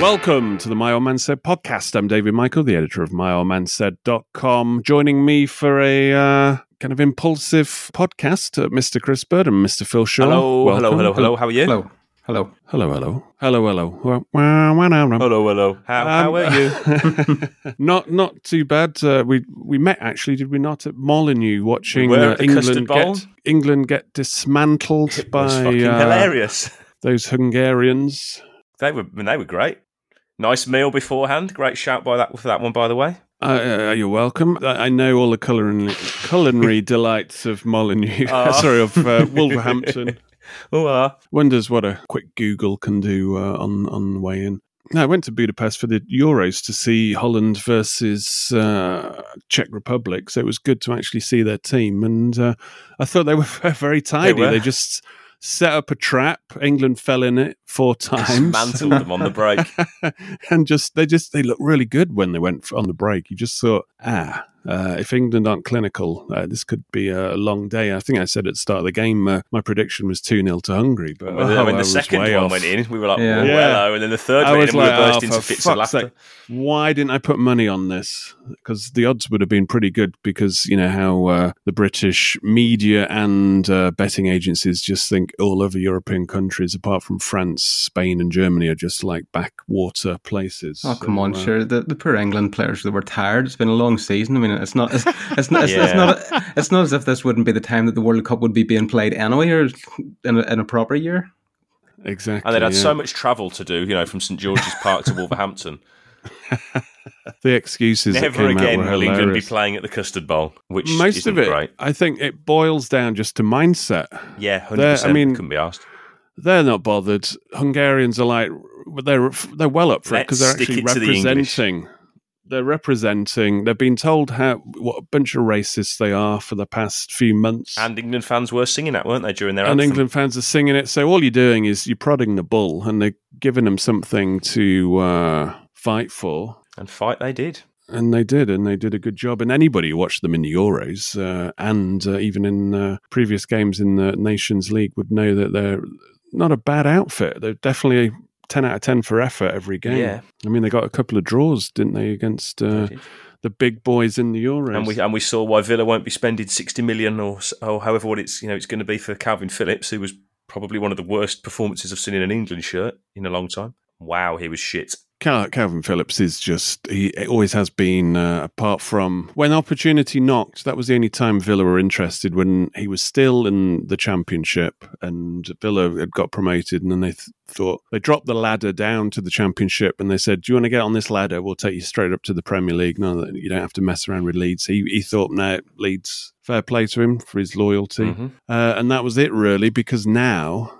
Welcome to the My Old Man Said podcast. I'm David Michael, the editor of myoldmansaid.com. Joining me for a uh, kind of impulsive podcast, uh, Mr. Chris Bird and Mr. Phil Shaw. Hello, Welcome. hello, hello, hello. How are you? Hello. Hello. Hello, hello. Hello, hello. Hello, hello. How, how Um, are you? not not too bad. Uh, we we met actually, did we not, at Molineux watching We uh, at the Custard England get England get dismantled It by was fucking uh, hilarious. those Hungarians. They were, they were great. Nice meal beforehand. Great shout by that for that one, by the way. Uh, uh, you're welcome. I, know all the culinary, culinary delights of Molineux. Oh. Sorry, of uh, Wolverhampton. Oh, uh, Wonders what a quick Google can do uh, on on the way in. No, I went to Budapest for the Euros to see Holland versus uh, Czech Republic, so it was good to actually see their team. And uh, I thought they were very tidy. were. They just set up a trap. England fell in it four times. dismantled them on the break. and just they just they look really good when they went on the break. You just thought, ah, uh, if England aren't clinical, uh, this could be a long day. I think I said at the start of the game, uh, my prediction was two 0 to Hungary, but when, oh, when I the second one off. went in, we were like, Yeah. "Whoa, Yeah. hello," and then the third I went was in, like, we burst oh, into fits of laughter. sake. why didn't I put money on this? Because the odds would have been pretty good. Because you know how uh, the British media and uh, betting agencies just think all other European countries, apart from France, Spain, and Germany, are just like backwater places. Oh, come So, on, uh, sure. The, the poor England players they were tired. It's been a long season. I mean, it's not. It's, it's not. It's, it's not. It's not as if this wouldn't be the time that the World Cup would be being played anyway, or in a, in a proper year. Exactly. And they'd had yeah. so much travel to do, you know, from St George's Park to Wolverhampton. the excuses that Never came out again were will England be playing at the Custard Bowl, which Most isn't of it, great. I think, it boils down just to mindset. Yeah, hundred They're- I mean- couldn't be asked. they're not bothered. Hungarians are like they're they're well up for it because they're actually it to the representing. They're representing. They've been told how what a bunch of racists they are for the past few months. And England fans were singing that, weren't they, during their And anthem? England fans are singing it. So all you're doing is you're prodding the bull, and they're giving them something to uh, fight for. And fight they did. And they did, and they did a good job. And anybody who watched them in the Euros uh, and uh, even in uh, previous games in the Nations League would know that they're not a bad outfit. They're definitely 10 out of 10 for effort every game. Yeah. I mean, they got a couple of draws, didn't they, against uh, They did. the big boys in the Euros? And we and we saw why Villa won't be spending sixty million or or however what it's you know it's going to be for Calvin Phillips, who was probably one of the worst performances I've seen in an England shirt in a long time. Wow, he was shit. Cal- Calvin Phillips is just, he always has been, uh, apart from when opportunity knocked, that was the only time Villa were interested when he was still in the championship and Villa had got promoted. And then they th- thought, they dropped the ladder down to the championship and they said, Do you want to get on this ladder? We'll take you straight up to the Premier League. No, you don't have to mess around with Leeds. He, he thought, No, Leeds, fair play to him for his loyalty. Mhm. Uh, and that was it, really, because now,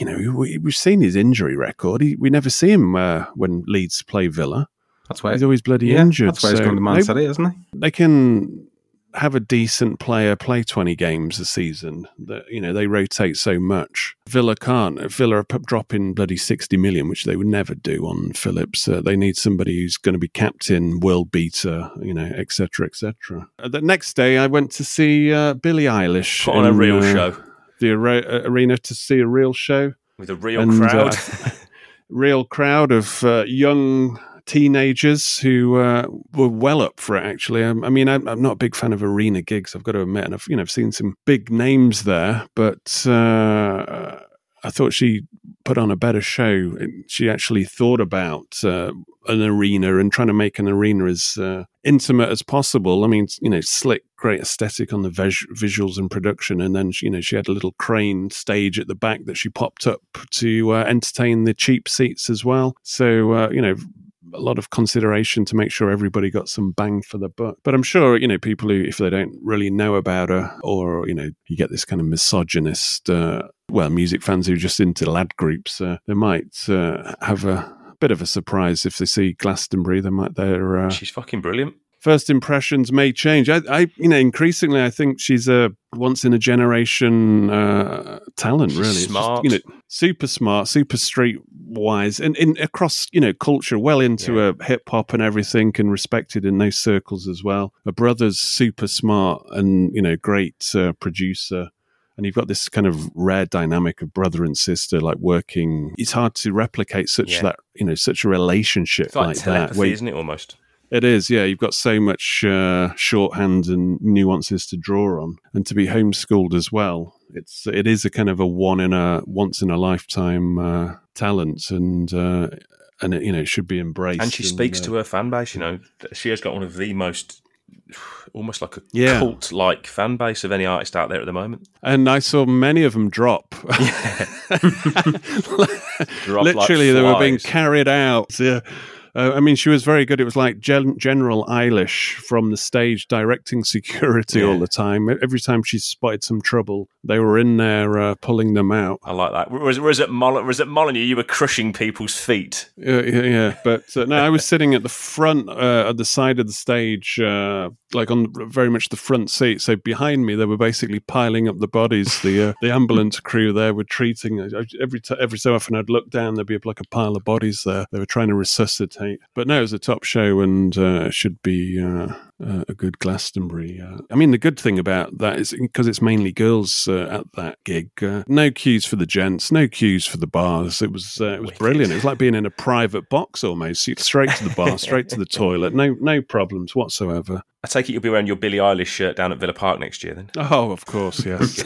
you know, we, we've seen his injury record. He, we never see him uh, when Leeds play Villa. That's why He's always bloody yeah, injured. That's why he's going to Man City, isn't he? they can have a decent player play 20 games a season. That you know they rotate so much. Villa can't. Villa are dropping bloody 60 million, which they would never do on Phillips. Uh, they need somebody who's going to be captain, world beater, you know, etc., etc. Uh, the next day, I went to see uh, Billie Eilish Put on a real uh, show the ara- uh, arena to see a real show with a real and, crowd. uh, real crowd of uh, young teenagers who uh, were well up for it. Actually, um, I mean, I'm, I'm not a big fan of arena gigs. I've got to admit, and I've you know I've seen some big names there, but uh, I thought she put on a better show. She actually thought about uh, an arena and trying to make an arena as uh, intimate as possible. I mean, you know, slick, great aesthetic on the vis- visuals and production, and then you know she had a little crane stage at the back that she popped up to uh, entertain the cheap seats as well. So uh, you know. A lot of consideration to make sure everybody got some bang for the buck. But I'm sure, you know, people who, if they don't really know about her, or, you know, you get this kind of misogynist, uh, well, music fans who are just into lad groups, uh, they might uh, have a bit of a surprise if they see Glastonbury. They might, they're, uh, She's fucking brilliant. first impressions may change. I, I, you know, increasingly, I think she's a once in a generation uh, talent. Really, It's just, smart. you know, super smart, super streetwise, and in across you know culture, well into a hip hop and everything, and respected in those circles as well. Her brother's super smart and you know great uh, producer. And you've got this kind of rare dynamic of brother and sister, like working. It's hard to replicate such Yeah. that you know such a relationship It's like, like, that. telepathy, where- isn't it? Almost. it is, yeah. You've got so much uh, shorthand and nuances to draw on, and to be homeschooled as well. It's it is a kind of a one in a once in a lifetime uh, talent, and uh, and it, you know it should be embraced. and she speaks uh, to her fan base. You know, she has got one of the most, almost like a Yeah. cult-like fan base of any artist out there at the moment. And I saw many of them drop. Drop like Literally, they were being carried out. Yeah. Uh, I mean, she was very good. It was like Gen- General Eilish from the stage directing security all the time. Every time she spotted some trouble, they were in there uh, pulling them out. I like that. Whereas, whereas at Mol- whereas at Molineux, you were crushing people's feet. Yeah, yeah, yeah. But uh, no, I was sitting at the front, uh, at the side of the stage, uh, like on very much the front seat. So behind me, they were basically piling up the bodies. The uh, the ambulance crew there were treating. I- Every t- every so often, I'd look down. There'd be like a pile of bodies there. They were trying to resuscitate. But no, it was a top show, and uh, should be. Uh, uh, a good Glastonbury. Uh, I mean, the good thing about that is because it's mainly girls uh, at that gig. Uh, no queues for the gents, no queues for the bars. It was uh, it was brilliant. It was like being in a private box almost. Straight to the bar, straight to the toilet. No no problems whatsoever. I take it you'll be wearing your Billie Eilish shirt down at Villa Park next year, then. Oh, of course, yes.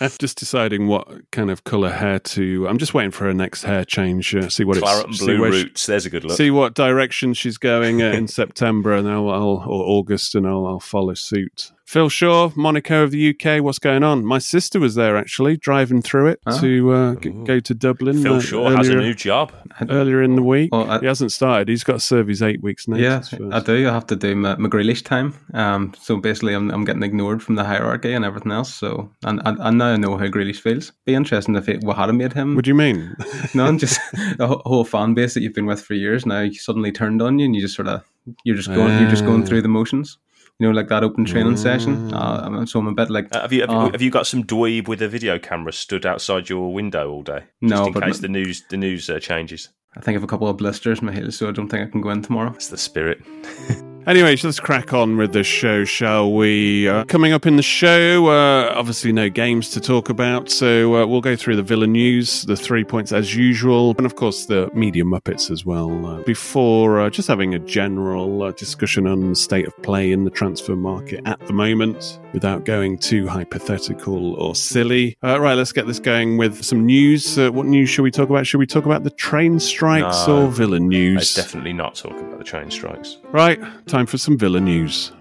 just deciding what kind of colour hair to. I'm just waiting for her next hair change. Uh, see what Claret it's and see blue where she- There's a good look. see what direction she's going uh, in September, and I'll, I'll or August, and I'll, I'll follow suit. Phil Shaw, Monaco of the UK. What's going on? My sister was there actually, driving through it Oh. to uh, g- go to Dublin. Phil uh, Shaw has a new job. earlier in the week. Well, I- he hasn't started. He's got to serve his eight weeks notice. Yeah, first. I do. I have to do my, my Grealish time. Um, so basically, I'm, I'm getting ignored from the hierarchy and everything else. So, and, and, and now I know how Grealish feels. Be interesting if it, what had made him. What do you mean? no, I'm just the whole- whole fan base that you've been with for years now suddenly turned on you, and you just sort of you're just going you're just going Ah. through the motions. You know, like that open training session. Uh, I'm- so I'm a bit like Uh, have you have, Oh. you have you got some dweeb with a video camera stood outside your window all day, just No, in but case n- the news the news uh, changes? I think I have a couple of blisters in my heels, so I don't think I can go in tomorrow. It's the spirit. Anyway, let's crack on with the show, shall we? Uh, coming up in the show, uh, obviously no games to talk about, so uh, we'll go through the Villa news, the three points as usual, and of course the media muppets as well. Uh, before uh, just having a general uh, discussion on the state of play in the transfer market at the moment, without going too hypothetical or silly. Uh, right, let's get this going with some news. Uh, what news should we talk about? Should we talk about the train strikes No. or Villa news? Let's definitely not talk about the train strikes. Right, time for some Villa news.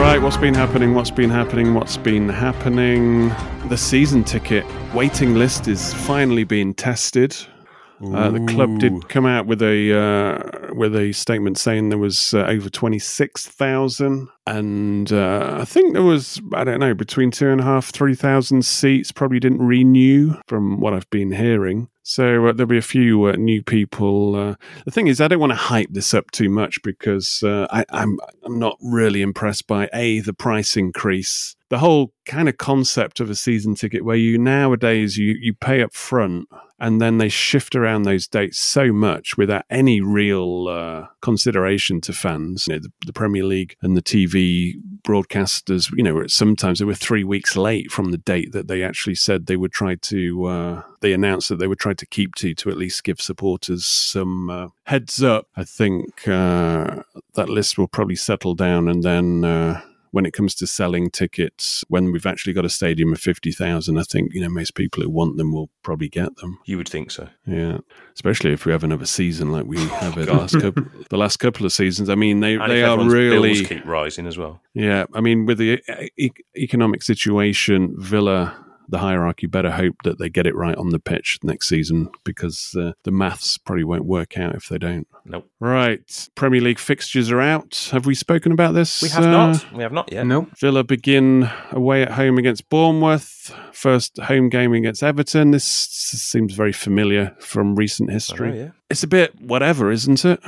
Right, what's been happening? What's been happening? What's been happening? The season ticket waiting list is finally being tested. Uh, the club did come out with a uh, with a statement saying there was uh, over twenty six thousand, and uh, I think there was I don't know between two and a half three thousand seats. Probably didn't renew from what I've been hearing. So uh, there'll be a few uh, new people. Uh, the thing is, I don't want to hype this up too much because uh, I, I'm I'm not really impressed by a the price increase, the whole kind of concept of a season ticket where you nowadays you you pay up front and then they shift around those dates so much without any real uh, consideration to fans. You know, the, the Premier League and the TV broadcasters, you know, sometimes they were three weeks late from the date that they actually said they would try to. Uh, they announced that they would try to keep to to at least give supporters some uh, heads up. I think uh, that list will probably settle down, and then. Uh, when it comes to selling tickets, when we've actually got a stadium of 50,000, I think, you know, most people who want them will probably get them. You would think so. Yeah. Especially if we have another season like we have it the last couple, the last couple of seasons. I mean, they, And they are really. bills keep rising as well. Yeah. I mean, with the e- economic situation, Villa, the hierarchy better hope that they get it right on the pitch next season because uh, the maths probably won't work out if they don't. Nope. Right. Premier League fixtures are out. Have we spoken about this? We have Uh, not. We have not yet. No. Villa begin away at home against Bournemouth. First home game against Everton. This seems very familiar from recent I know, history. yeah. It's a bit whatever, isn't it?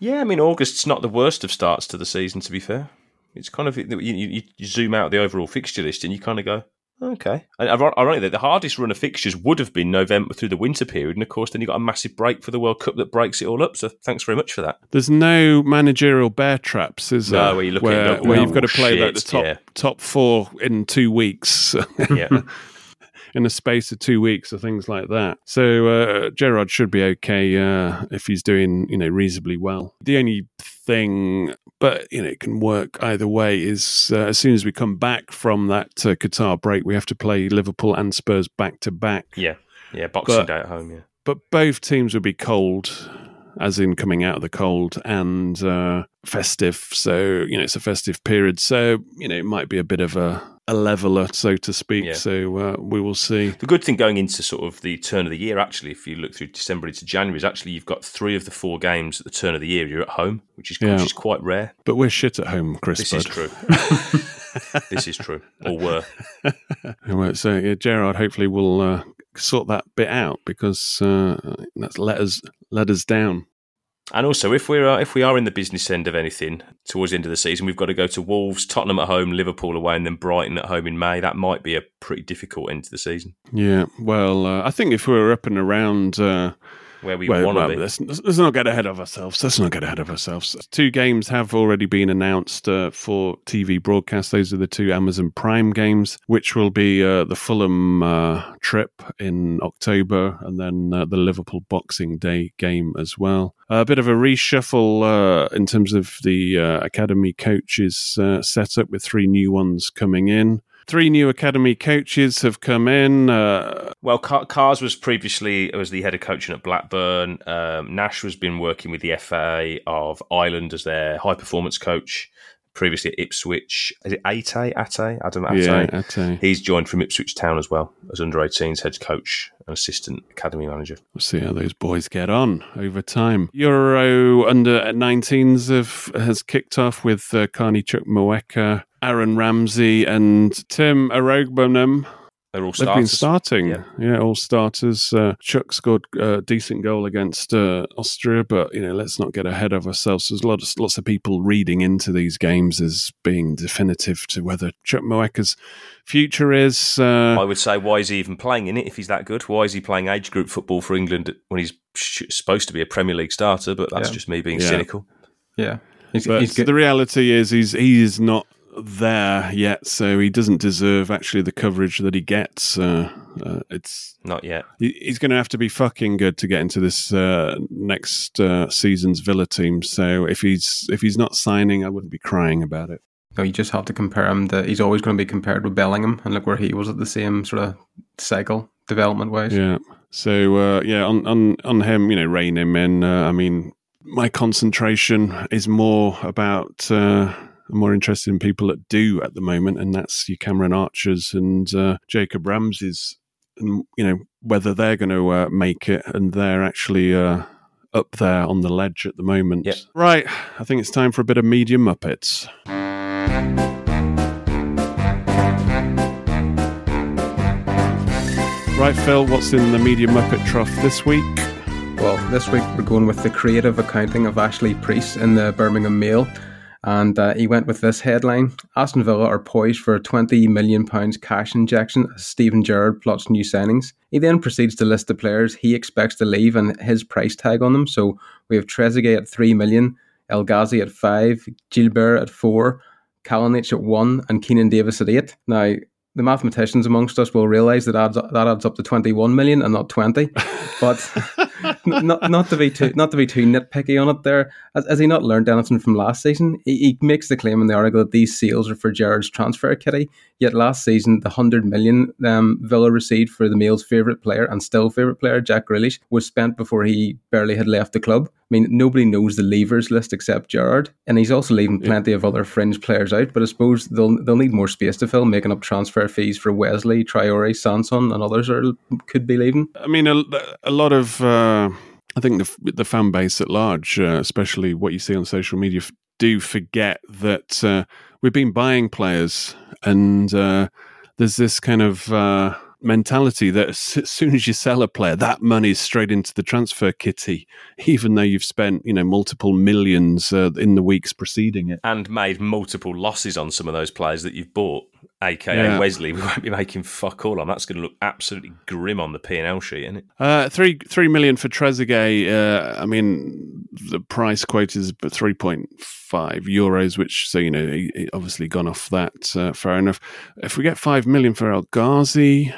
Yeah, I mean, August's not the worst of starts to the season, to be fair. It's kind of, you, you, you zoom out the overall fixture list and you kind of go, okay. And iron- ironically, the hardest run of fixtures would have been November through the winter period. And of course, then you got a massive break for the World Cup that breaks it all up. So thanks very much for that. There's no managerial bear traps, is No, there? where you look at it where, where "Oh, you've got to play like the top yeah. top four in two weeks. Yeah. in a space of two weeks or things like that. So uh, Gerrard should be okay uh, if he's doing you know reasonably well. The only thing, but you know, it can work either way. Is uh, as soon as we come back from that uh, Qatar break, we have to play Liverpool and Spurs back to back. yeah. Yeah. Boxing But- Day at home, yeah. But both teams will be cold. As in coming out of the cold and uh, festive, so you know it's a festive period. So you know it might be a bit of a, a leveler, so to speak. Yeah. So uh, we will see. The good thing going into sort of the turn of the year, actually, if you look through December into January, is actually you've got three of the four games at the turn of the year you're at home, which is Yeah. which is quite rare. But we're shit at home, Chris. This bud. is true. this is true, or were. So yeah, Gerrard hopefully will uh, sort that bit out because uh, that's let us let us down. And also, if we're uh, if we are in the business end of anything towards the end of the season, we've got to go to Wolves, Tottenham at home, Liverpool away, and then Brighton at home in May. That might be a pretty difficult end to the season Yeah. Well, uh, I think if we were up and around. Uh, where we well, want to well, be. let's, let's not get ahead of ourselves. Let's not get ahead of ourselves. Two games have already been announced uh, for TV broadcast. Those are the two Amazon Prime games, which will be uh, the Fulham uh, trip in October and then uh, the Liverpool Boxing Day game as well. a bit of a reshuffle uh, in terms of the uh, academy coaches uh, set up with three new ones coming in. Three new academy coaches have come in. Uh, Well, Car- Cars was previously was the head of coaching at Blackburn. Um, Nash has been working with the FA of Ireland as their high performance coach. Previously at Ipswich, is it Ate? Ate? Adam Ate? yeah, Ate. He's joined from Ipswich Town as well as under 18s head coach and assistant academy manager. We'll see how those boys get on over time. Euro under 19s have, has kicked off with uh, Carney Chukwuemeka, Aaron Ramsey, and Tim Iroegbunam. They're all They've been starting. Yeah. Yeah, all starters. Uh, Chuck scored a decent goal against uh, Austria, but you know, let's not get ahead of ourselves. There's lots, lots of people reading into these games as being definitive to whether Chukwuemeka's future is. Uh, I would say, why is he even playing in it if he's that good? Why is he playing age group football for England when he's supposed to be a Premier League starter? But that's Yeah. just me being Yeah. cynical. Yeah. He's, But he's the reality is, he's he is not there yet, so he doesn't deserve actually the coverage that he gets. Uh, uh, it's Not yet. he, he's going to have to be fucking good to get into this uh, next uh, season's Villa team. So if he's if he's not signing, I wouldn't be crying about it. No, you just have to compare him to. He's always going to be compared with Bellingham, and look where he was at the same sort of cycle development wise. Yeah. So uh, yeah, on on on him, you know, rein him in. Uh, I mean, my concentration is more about. Uh, I'm more interested in people that do at the moment, and that's your Cameron Archers and uh, Jacob Ramseys, and you know whether they're going to uh, make it, and they're actually uh, up there on the ledge at the moment. Yep. Right, I think it's time for a bit of media muppets. Right, Phil, what's in the media muppet trough this week? Well, this week we're going with the creative accounting of Ashley Preece in the Birmingham Mail. And uh, he went with this headline Aston Villa are poised for a £20 million cash injection as Steven Gerrard plots new signings. He then proceeds to list the players he expects to leave and his price tag on them. So we have Trezeguet at £3 million, El Ghazi at 5 Guilbert at 4 Kalinic at 1 and Keinan Davis at 8 Now, the mathematicians amongst us will realise that adds that adds up to twenty one million and not twenty. But not not to be too not to be too nitpicky on it. There has, has he not learned anything from last season? He, he, makes the claim in the article that these sales are for Gerrard's transfer kitty. Yet last season, the hundred million um, Villa received for the Mail's favourite player and still favourite player Jack Grealish was spent before he barely had left the club. I mean, nobody knows the levers list except Gerrard, and he's also leaving plenty of other fringe players out. But I suppose they'll they'll need more space to fill, making up transfer fees for Wesley, Traore, Sanson, and others are could be leaving. I mean, a, a lot of. Uh I think the the fan base at large, uh, especially what you see on social media, do forget that uh, we've been buying players, and uh, there's this kind of uh, mentality that as soon as you sell a player, that money is straight into the transfer kitty, even though you've spent you know multiple millions uh, in the weeks preceding it and made multiple losses on some of those players that you've bought aka yeah. Wesley, we won't be making fuck all on. That's going to look absolutely grim on the P and L sheet, isn't it? Uh, three three million for Trezeguet. Uh, I mean, the price quote is three point five euros, which so you know, he, he obviously gone off that. Uh, fair enough. If we get five million for El Ghazi,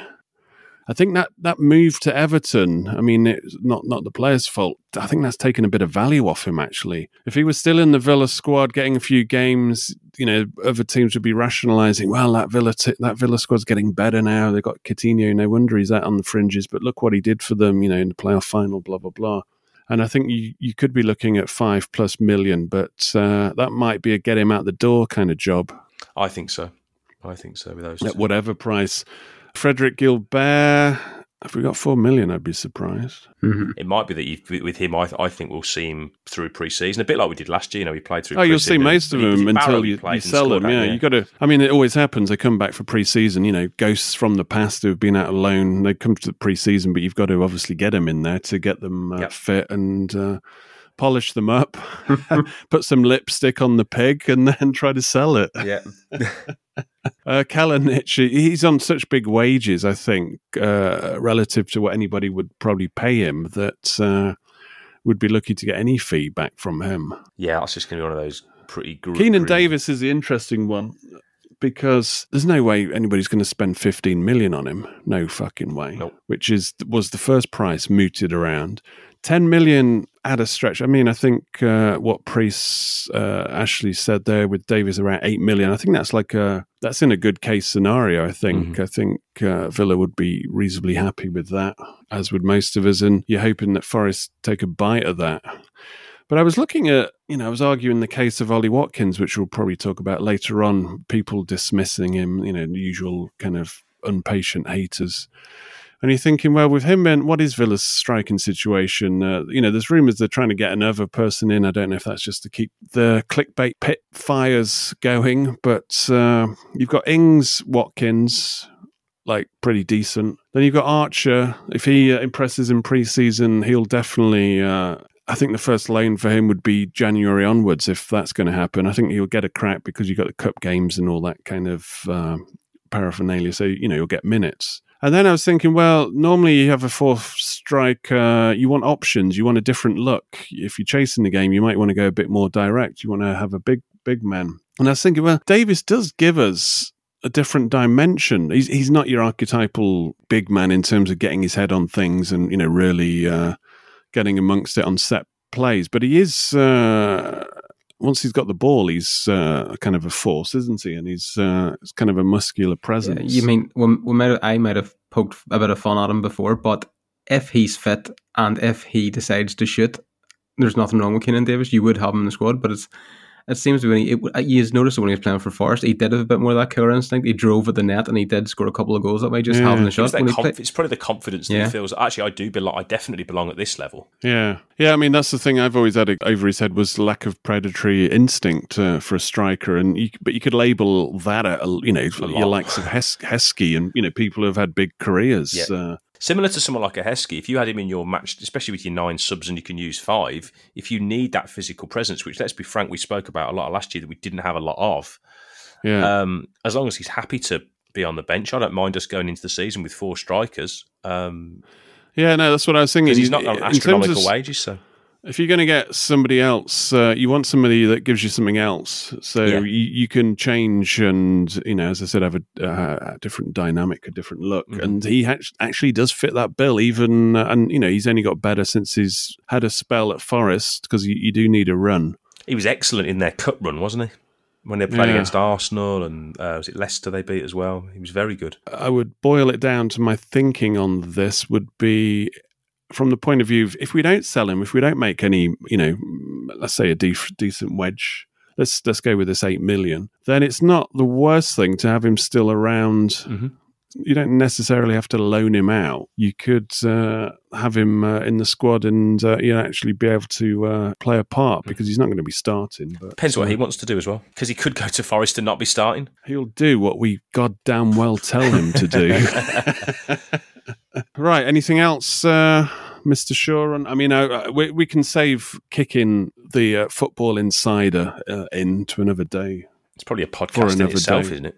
I think that that move to Everton, I mean, it's not not the player's fault. I think that's taken a bit of value off him. Actually, if he was still in the Villa squad, getting a few games, you know, other teams would be rationalising, well, that Villa t- that Villa squad's getting better now. They've got Coutinho, no wonder he's out on the fringes. But look what he did for them, you know, in the playoff final, blah blah blah. And I think you, you could be looking at five plus million, but uh, that might be a get him out the door kind of job. I think so. I think so. With those, at whatever price. Frederick Guilbert. If we got four million, I'd be surprised. Mm-hmm. It might be that you, with him, I, I think we'll see him through pre-season, a bit like we did last year. You know, he played through. Oh, you'll see most of them until you, you sell them. Yeah, you got to. I mean, it always happens. They come back for pre-season. You know, ghosts from the past who have been out alone. They come to the pre-season, but you've got to obviously get them in there to get them uh, yep. fit and. Uh, polish them up, put some lipstick on the pig, and then try to sell it. Yeah. uh, he's on such big wages, I think, uh, relative to what anybody would probably pay him, that uh, would be lucky to get any feedback from him. Yeah, that's just going to be one of those pretty. Gr- Keinan Davis is the interesting one because there's no way anybody's going to spend 15 million on him. No fucking way. Nope. Which is was the first price mooted around. 10 million at a stretch. I mean, I think uh, what Preece uh, Ashley said there with Davis around 8 million, I think that's like a, that's in a good case scenario. I think, mm-hmm. I think uh, Villa would be reasonably happy with that, as would most of us. And you're hoping that Forest take a bite of that. But I was looking at, you know, I was arguing the case of Ollie Watkins, which we'll probably talk about later on, people dismissing him, you know, the usual kind of unpatient haters and you're thinking, well, with him, then what is Villa's striking situation? Uh, you know, there's rumours they're trying to get another person in. I don't know if that's just to keep the clickbait pit fires going, but uh, you've got Ings, Watkins, like pretty decent. Then you've got Archer. If he uh, impresses in pre-season, he'll definitely. Uh, I think the first lane for him would be January onwards if that's going to happen. I think he'll get a crack because you've got the cup games and all that kind of uh, paraphernalia. So you know you'll get minutes. And then I was thinking, well, normally you have a fourth strike. Uh, you want options. You want a different look. If you're chasing the game, you might want to go a bit more direct. You want to have a big, big man. And I was thinking, well, Davis does give us a different dimension. He's he's not your archetypal big man in terms of getting his head on things and you know really uh, getting amongst it on set plays, but he is. Uh, once he's got the ball, he's uh, kind of a force, isn't he? And he's uh, kind of a muscular presence. Yeah, you mean we, we might have, I might have poked a bit of fun at him before, but if he's fit and if he decides to shoot, there's nothing wrong with Keinan Davis. You would have him in the squad, but it's it seems to be when he, you noticed when he was playing for Forest, he did have a bit more of that killer instinct. He drove at the net and he did score a couple of goals that way, just Yeah. having the It's, shot. that conf- it's probably the confidence that Yeah. he feels. Actually, I do belong. I definitely belong at this level. Yeah, yeah. I mean, that's the thing I've always had over his head was lack of predatory instinct uh, for a striker, and you, but you could label that at you know your likes of Hes- Heskey and you know people who have had big careers. Yeah. Uh, Similar to someone like a Heskey, if you had him in your match, especially with your nine subs and you can use five, if you need that physical presence, which let's be frank, we spoke about a lot last year that we didn't have a lot of. yeah, Um, as long as he's happy to be on the bench, I don't mind us going into the season with four strikers um, yeah. No, that's what I was thinking. he's not on astronomical of- wages. So if you're going to get somebody else, uh, you want somebody that gives you something else. So Yeah. you, you can change and, you know, as I said, have a, uh, a different dynamic, a different look. Mhm. And he act- actually does fit that bill, even, uh, and, you know, he's only got better since he's had a spell at Forest because you, you do need a run. he was excellent in their cup run, wasn't he? When they played Yeah. against Arsenal and uh, was it Leicester they beat as well? He was very good. I would boil it down to my thinking on this would be from the point of view of if we don't sell him, if we don't make any, you know, let's say a def- decent wedge, let's let's go with this eight million, then it's not the worst thing to have him still around. Mhm. You don't necessarily have to loan him out. You could uh, have him uh, in the squad and uh, you know actually be able to uh, play a part because he's not going to be starting. But Depends what uh, he wants to do as well, because he could go to Forest and not be starting. He'll do what we goddamn well tell him to do. right. Anything else, uh, Mr. Shaw? I mean, uh, we, we can save kicking the uh, football insider uh, in to another day. It's probably a podcast in another itself, day. isn't it?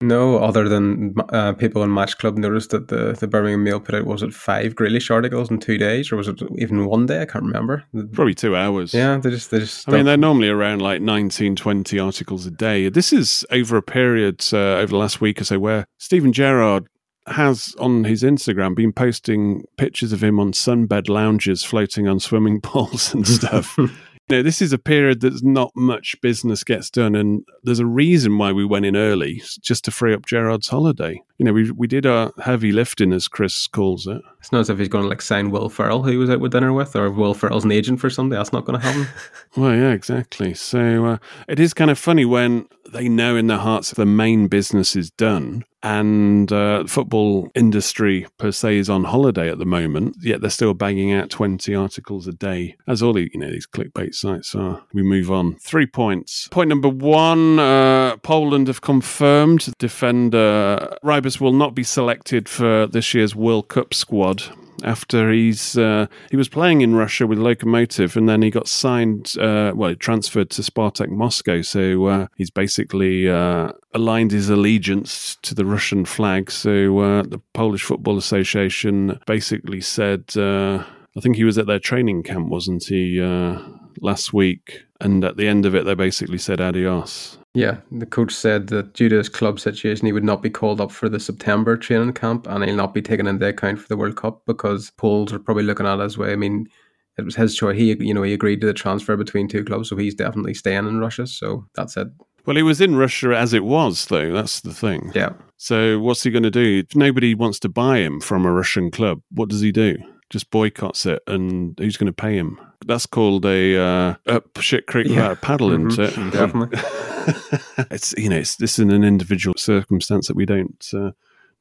No, other than uh, people in Match Club noticed that the, the Birmingham Mail put out, was it five Grealish articles in two days, or was it even one day? I can't remember. Probably two hours. Yeah, they just, they just. I mean, they're normally around like 19, 20 articles a day. This is over a period uh, over the last week or so where Steven Gerrard has on his Instagram been posting pictures of him on sunbed lounges floating on swimming pools and stuff. you know, this is a period that's not much business gets done, and there's a reason why we went in early, just to free up Gerrard's holiday. You know, we we did our heavy lifting, as Chris calls it. It's not as if he's going to like sign Will Ferrell, who he was out with dinner with, or Will Ferrell's an agent for Sunday. That's not going to happen. Well, yeah, exactly. So uh, it is kind of funny when they know in their hearts the main business is done and uh, football industry per se is on holiday at the moment, yet they're still banging out 20 articles a day, as all the, you know, these clickbait sites are. We move on. Three points. Point number one, uh, Poland have confirmed defender Rybus will not be selected for this year's World Cup squad after he's uh, he was playing in Russia with Lokomotiv, and then he got signed. Uh, well, transferred to Spartak Moscow, so uh, he's basically uh, aligned his allegiance to the Russian flag. So uh, the Polish Football Association basically said, uh, I think he was at their training camp, wasn't he, uh, last week? And at the end of it, they basically said adios. Yeah, the coach said that due to his club situation, he would not be called up for the September training camp, and he'll not be taken into account for the World Cup because Poles are probably looking at it as way. I mean, it was his choice. He, you know, he agreed to the transfer between two clubs, so he's definitely staying in Russia. So that's it. Well, he was in Russia as it was, though. That's the thing. Yeah, So what's he going to do? If nobody wants to buy him from a Russian club, what does he do? Just boycotts it, and who's going to pay him? That's called a uh, up shit creek Yeah. without a paddle, Mhm, isn't it? definitely. it's you know, it's, this is an individual circumstance that we don't uh,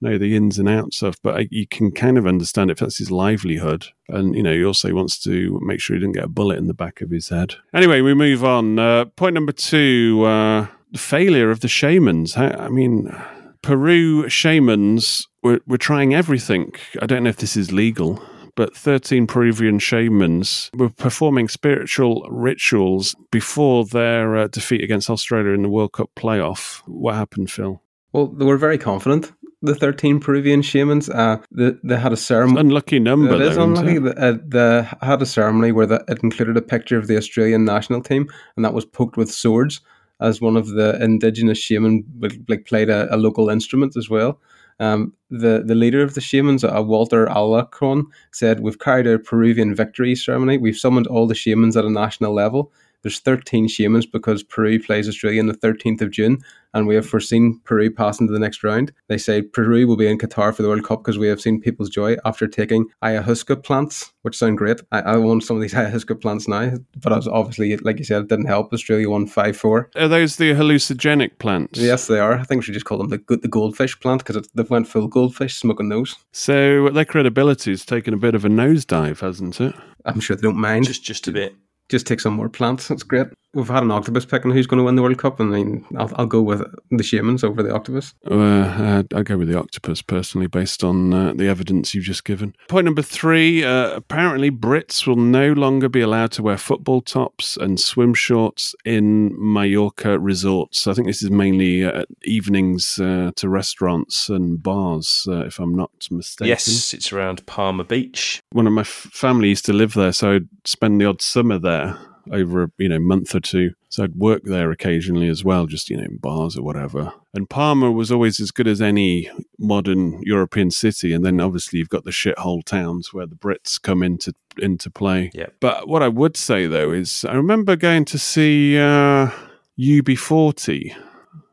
know the ins and outs of, but I, you can kind of understand if that's his livelihood, and you know, he also wants to make sure he didn't get a bullet in the back of his head. Anyway, we move on. Uh, point number two: uh, the failure of the shamans. How, I mean. Peru shamans were, were trying everything. I don't know if this is legal, but 13 Peruvian shamans were performing spiritual rituals before their uh, defeat against Australia in the World Cup playoff. What happened, Phil? well, they were very confident. The thirteen Peruvian shamans, uh, they, they had a ceremony. Unlucky number, It is though, unlucky. it? The, uh, the had a ceremony where the, it included a picture of the Australian national team, and that was poked with swords as one of the indigenous shaman like played a, a local instrument as well. Um, the the leader of the shamans, uh, Walter Alarcón, said, "We've carried out a Peruvian victory ceremony. We've summoned all the shamans at a national level. There's 13 Shamans because Peru plays Australia on the 13th of June, and we have foreseen Peru passing to the next round. They say Peru will be in Qatar for the World Cup because we have seen people's joy after taking ayahuasca plants, which sound great. I, I want some of these ayahuasca plants now, but as obviously, like you said, it didn't help. Australia won 5 4. Are those the hallucinogenic plants? Yes, they are. I think we should just call them the, the goldfish plant because they've went full goldfish smoking those. So their credibility has taken a bit of a nosedive, hasn't it? I'm sure they don't mind. Just just a bit. Just take some more plants. That's great. We've had an octopus picking who's going to win the World Cup, and I mean, I'll, I'll go with the Shamans over the octopus. Uh, uh, I'd go with the octopus personally, based on uh, the evidence you've just given. Point number three uh, apparently, Brits will no longer be allowed to wear football tops and swim shorts in Mallorca resorts. I think this is mainly uh, evenings uh, to restaurants and bars, uh, if I'm not mistaken. Yes, it's around Palma Beach. One of my f- family used to live there, so I'd spend the odd summer there over a you know month or two. So I'd work there occasionally as well, just you know in bars or whatever. And Palma was always as good as any modern European city. And then obviously you've got the shithole towns where the Brits come into into play. Yeah. But what I would say though is I remember going to see uh, UB40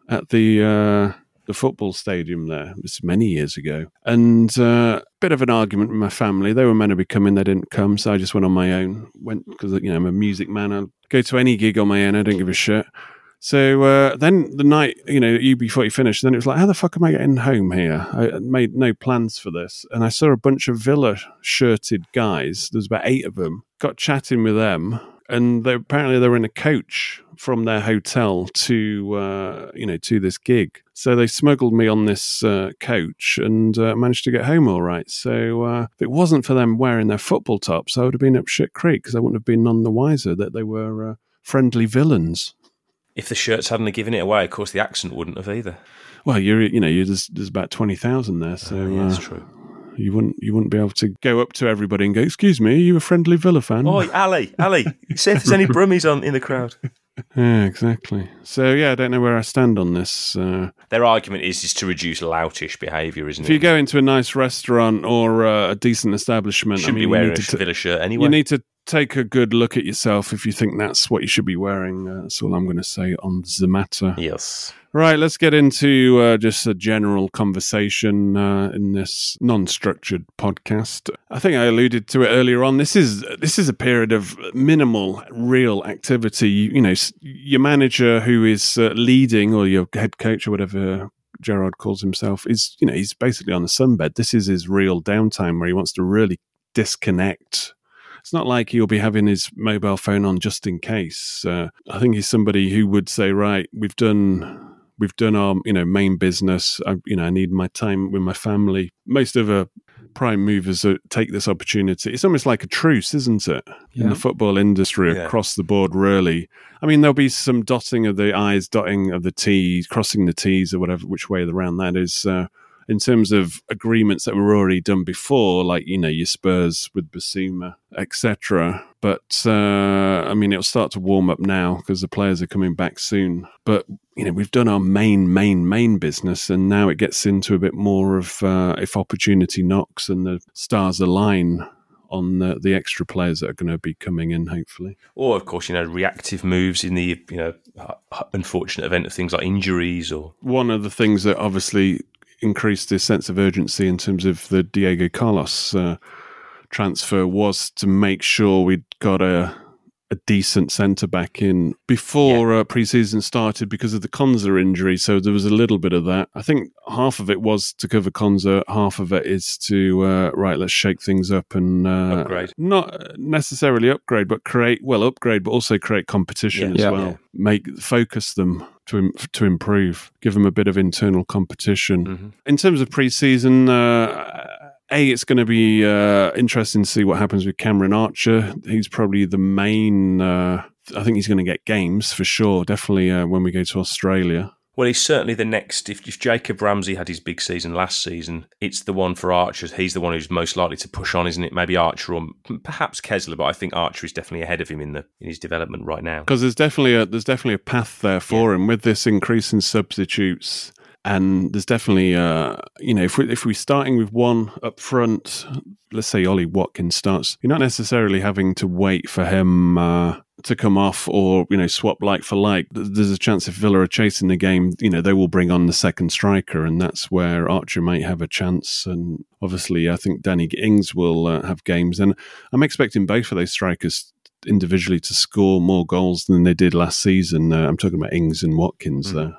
at the. Uh, the football stadium there. It was many years ago. And a uh, bit of an argument with my family. They were meant to be coming, they didn't come. So I just went on my own. Went because, you know, I'm a music man. I'll go to any gig on my own. I don't give a shit. So uh, then the night, you know, UB40 finished, then it was like, how the fuck am I getting home here? I made no plans for this. And I saw a bunch of Villa shirted guys. There's about eight of them. Got chatting with them and they, apparently they were in a coach from their hotel to uh, you know to this gig. So they smuggled me on this uh, coach and uh, managed to get home all right. So uh, if it wasn't for them wearing their football tops, I would have been up shit creek because I wouldn't have been none the wiser that they were uh, friendly villains. If the shirts hadn't given it away, of course the accent wouldn't have either. Well, you're you know you're, there's, there's about twenty thousand there, so Oh, yeah, that's uh, true. You wouldn't you wouldn't be able to go up to everybody and go, "Excuse me, are you a friendly Villa fan?" Oi, Ali, Ali, see if there's any Brummies on in the crowd. Yeah, exactly. So yeah, I don't know where I stand on this. Uh, Their argument is is to reduce loutish behaviour, isn't if it? If you go into a nice restaurant or uh, a decent establishment, shouldn't I mean, be wearing you a need to Villa shirt anyway. you need to take a good look at yourself if you think that's what you should be wearing. Uh, that's all I'm going to say on the matter. yes. Right, let's get into uh, just a general conversation uh, in this non-structured podcast. I think I alluded to it earlier on. This is this is a period of minimal real activity. You, you know, your manager who is uh, leading, or your head coach, or whatever Gerrard calls himself, is you know he's basically on a sunbed. This is his real downtime where he wants to really disconnect. It's not like he'll be having his mobile phone on just in case. Uh, I think he's somebody who would say, right, we've done we've done our you know main business. I, you know, I need my time with my family. Most of the prime movers uh, take this opportunity. It's almost like a truce, isn't it, in the football industry Yeah. across the board? Really, I mean, there'll be some dotting of the i's, dotting of the t's, crossing the t's, or whatever which way around that is. Uh, in terms of agreements that were already done before, like you know your Spurs with Bissouma, etc. But uh, I mean, it'll start to warm up now because the players are coming back soon. But you know, we've done our main, main, main business, and now it gets into a bit more of uh, if opportunity knocks and the stars align on the, the extra players that are going to be coming in, hopefully. Or of course, you know, reactive moves in the you know unfortunate event of things like injuries or One of the things that obviously increased this sense of urgency in terms of the Diego Carlos uh, transfer was to make sure we'd got a a decent centre back in before uh, pre-season started because of the Konsa injury. So there was a little bit of that. I think half of it was to cover Konsa, half of it is to uh, right. Let's shake things up and uh, Upgrade. Not necessarily upgrade, but create well upgrade, but also create competition Yeah. as Yeah. well. Yeah. Make focus them to to improve, give them a bit of internal competition. Mhm. In terms of preseason, uh, a it's going to be uh, interesting to see what happens with Cameron Archer. He's probably the main. Uh, I think he's going to get games for sure. Definitely uh, when we go to Australia. Well, he's certainly the next. If, if Jacob Ramsey had his big season last season, it's the one for Archer. He's the one who's most likely to push on, isn't it? Maybe Archer or perhaps Kesler, but I think Archer is definitely ahead of him in the in his development right now. because there's definitely a there's definitely a path there for him with this increase in substitutes And there's definitely, uh, you know, if we if we're starting with one up front, let's say Ollie Watkins starts, you're not necessarily having to wait for him uh, to come off or you know swap like for like. There's a chance if Villa are chasing the game, you know, they will bring on the second striker, and that's where Archer might have a chance. And obviously, I think Danny Ings will uh, have games, and I'm expecting both of those strikers individually to score more goals than they did last season. Uh, I'm talking about Ings and Watkins mm. there.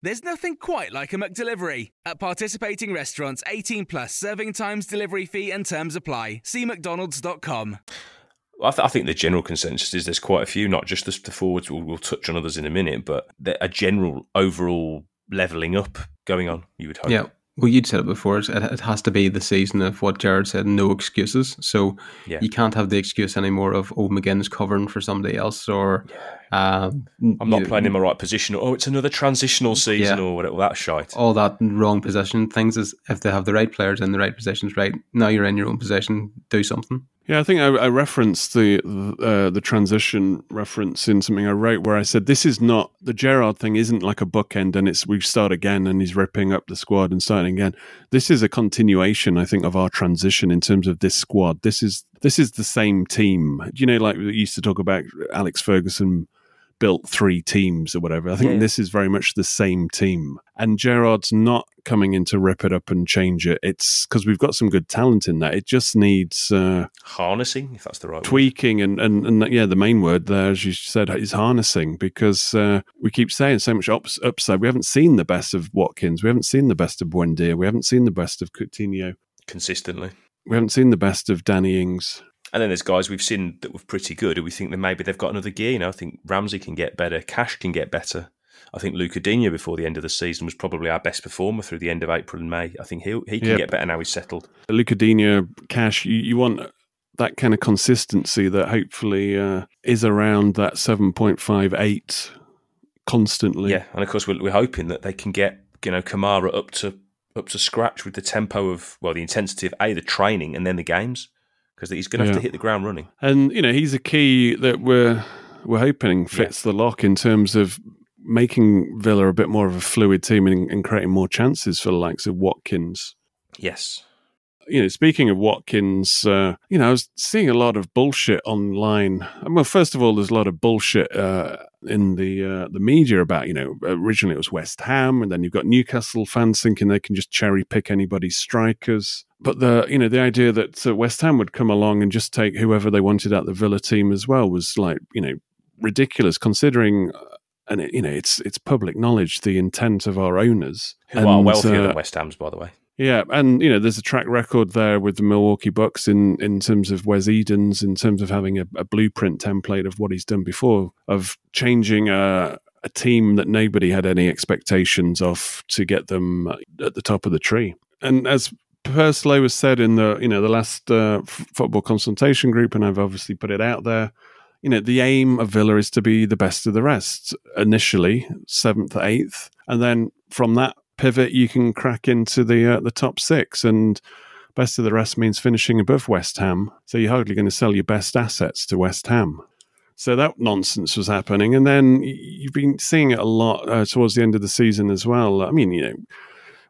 There's nothing quite like a McDelivery. At participating restaurants, 18 plus serving times, delivery fee, and terms apply. See McDonald's.com. I, th- I, think the general consensus is there's quite a few, not just the, the forwards, we'll, we'll, touch on others in a minute, but a general overall levelling up going on, you would hope. Yeah. Well, you'd said it before. It, it has to be the season of what Gerrard said, no excuses. So yeah. you can't have the excuse anymore of, oh, McGinn's covering for somebody else or yeah. Um, I'm not you, playing in my right position. Oh, it's another transitional season, yeah, or whatever. That shite. All that wrong position things is if they have the right players in the right positions, right now you're in your own position. Do something. Yeah, I think I, I referenced the uh, the transition reference in something I wrote where I said this is not the Gerrard thing isn't like a bookend and it's we start again and he's ripping up the squad and starting again. This is a continuation, I think, of our transition in terms of this squad. This is this is the same team. You know, like we used to talk about Alex Ferguson built three teams or whatever. I think yeah. this is very much the same team. And Gerrard's not coming in to rip it up and change it. It's because we've got some good talent in that. It just needs uh, harnessing, if that's the right tweaking, and, and and yeah, the main word there, as you said, is harnessing because uh, we keep saying so much ups, upside. We haven't seen the best of Watkins. We haven't seen the best of Buendia. We haven't seen the best of Coutinho consistently. We haven't seen the best of Danny Ings. And then there's guys we've seen that were pretty good, who we think that maybe they've got another gear. You know, I think Ramsey can get better, Cash can get better. I think Lucas Digne before the end of the season was probably our best performer through the end of April and May. I think he he can yep. get better now he's settled. Lucas Digne, Cash, you, you, want that kind of consistency that hopefully uh, is around that 7.58 constantly. Yeah, and of course we're, we're hoping that they can get you know Kamara up to up to scratch with the tempo of well the intensity of a the training and then the games because he's going to have yeah. to hit the ground running. And you know, he's a key that we're we're hoping fits yeah. the lock in terms of making Villa a bit more of a fluid team and, and, creating more chances for the likes of Watkins. Yes. You know, speaking of Watkins, uh, you know, I was seeing a lot of bullshit online. Well, first of all, there's a lot of bullshit uh, in the uh, the media about you know originally it was West Ham, and then you've got Newcastle fans thinking they can just cherry pick anybody's strikers but the you know the idea that uh, West Ham would come along and just take whoever they wanted at the Villa team as well was like you know ridiculous considering uh, and it, you know it's it's public knowledge the intent of our owners who and, are wealthier uh, than West Ham's by the way. Yeah, and you know there's a track record there with the Milwaukee Bucks in in terms of Wes Edens, in terms of having a, a blueprint template of what he's done before of changing a a team that nobody had any expectations of to get them at the top of the tree. And as Purslow was said in the you know the last uh, football consultation group, and I've obviously put it out there. You know, the aim of Villa is to be the best of the rest. Initially, seventh, eighth, and then from that pivot, you can crack into the uh, the top six. And best of the rest means finishing above West Ham. So you're hardly going to sell your best assets to West Ham. So that nonsense was happening, and then you've been seeing it a lot uh, towards the end of the season as well. I mean, you know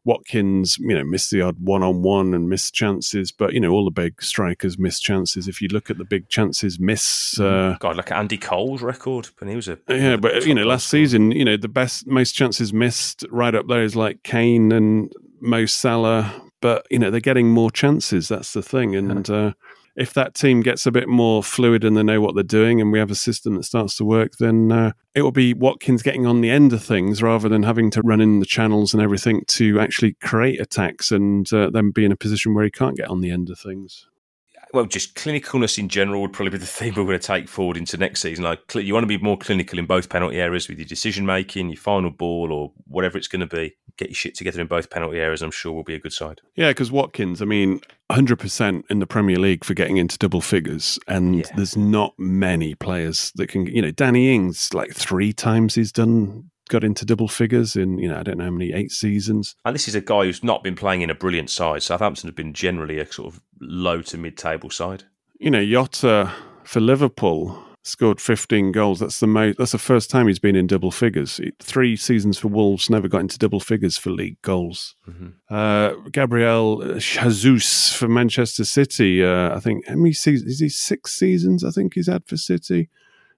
Watkins, you know, missed the odd one on one and missed chances, but you know, all the big strikers miss chances. If you look at the big chances miss, mm. uh, God, look at Andy Cole's record when he was a yeah, but you know, last season, you know, the best most chances missed right up there is like Kane and Mo Salah, but you know they're getting more chances. That's the thing, and uh, if that team gets a bit more fluid and they know what they're doing, and we have a system that starts to work, then uh, it will be Watkins getting on the end of things rather than having to run in the channels and everything to actually create attacks and uh, then be in a position where he can't get on the end of things well, just clinicalness in general would probably be the theme we're going to take forward into next season. Like you want to be more clinical in both penalty areas with your decision making, your final ball, or whatever it's going to be. Get your shit together in both penalty areas. I'm sure will be a good side. Yeah, because Watkins, I mean, 100% in the Premier League for getting into double figures, and yeah. there's not many players that can. You know, Danny Ings, like three times he's done got into double figures in, you know, I don't know how many, eight seasons. And this is a guy who's not been playing in a brilliant side. Southampton have been generally a sort of low to mid table side. You know, Jota for Liverpool scored 15 goals. That's the most. That's the first time he's been in double figures. Three seasons for Wolves, never got into double figures for league goals. Mm-hmm. Uh, Gabriel Jesus for Manchester City. Uh, I think how many seasons? Is he six seasons? I think he's had for City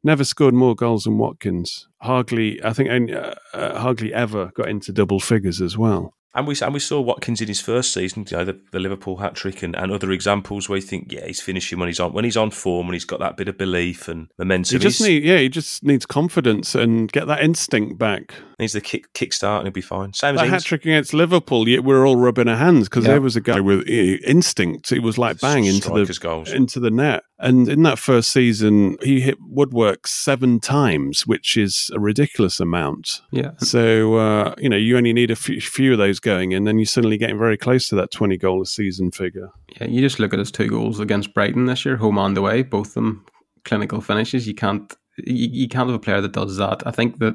never scored more goals than Watkins. Hardly, I think, uh, uh, hardly ever got into double figures as well. And we and we saw Watkins in his first season, you know, the, the Liverpool hat trick, and, and other examples where you think, yeah, he's finishing when he's on when he's on form, when he's got that bit of belief and momentum. He just need, yeah, he just needs confidence and get that instinct back. Needs the kick kickstart and he'll be fine. Same that as hat trick against Liverpool, yet we're all rubbing our hands because yeah. there was a guy with instinct. It was like bang into the goals. into the net. And in that first season, he hit woodwork seven times, which is a ridiculous amount. Yeah. So uh, you know, you only need a few, few of those going, and then you're suddenly getting very close to that 20 goal a season figure. Yeah, you just look at his two goals against Brighton this year, home and away, both of them clinical finishes. You can't you, you can't have a player that does that. I think that,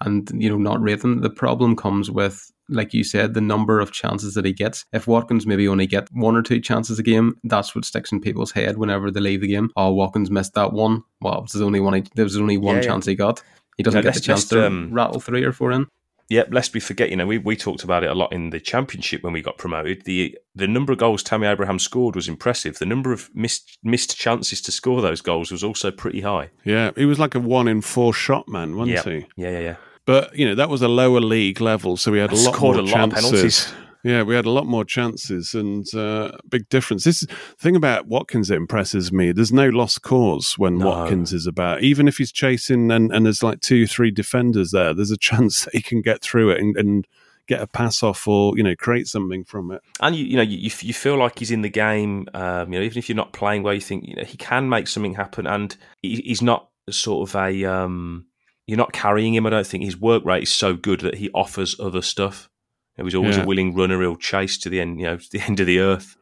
and you know, not rate them. The problem comes with, like you said, the number of chances that he gets. If Watkins maybe only get one or two chances a game, that's what sticks in people's head whenever they leave the game. Oh, Watkins missed that one. Well, there's only one. There was only one yeah, chance yeah. he got. He doesn't get the chance to um, rattle three or four in. Yep, lest we forget, you know, we, we talked about it a lot in the championship when we got promoted. The the number of goals Tammy Abraham scored was impressive. The number of missed missed chances to score those goals was also pretty high. Yeah, he was like a one in four shot man, wasn't yep. he? Yeah, yeah, yeah. But you know that was a lower league level, so we had a lot scored more a chances. lot of penalties. Yeah, we had a lot more chances and uh, big difference. This is, thing about Watkins that impresses me. There's no lost cause when no. Watkins is about. Even if he's chasing and, and there's like two, three defenders there, there's a chance that he can get through it and, and get a pass off or you know create something from it. And you you know you, you feel like he's in the game. Um, you know even if you're not playing well, you think you know he can make something happen, and he, he's not sort of a. Um, you're not carrying him. I don't think his work rate is so good that he offers other stuff. He was always yeah. a willing runner. He'll chase to the end, you know, to the end of the earth.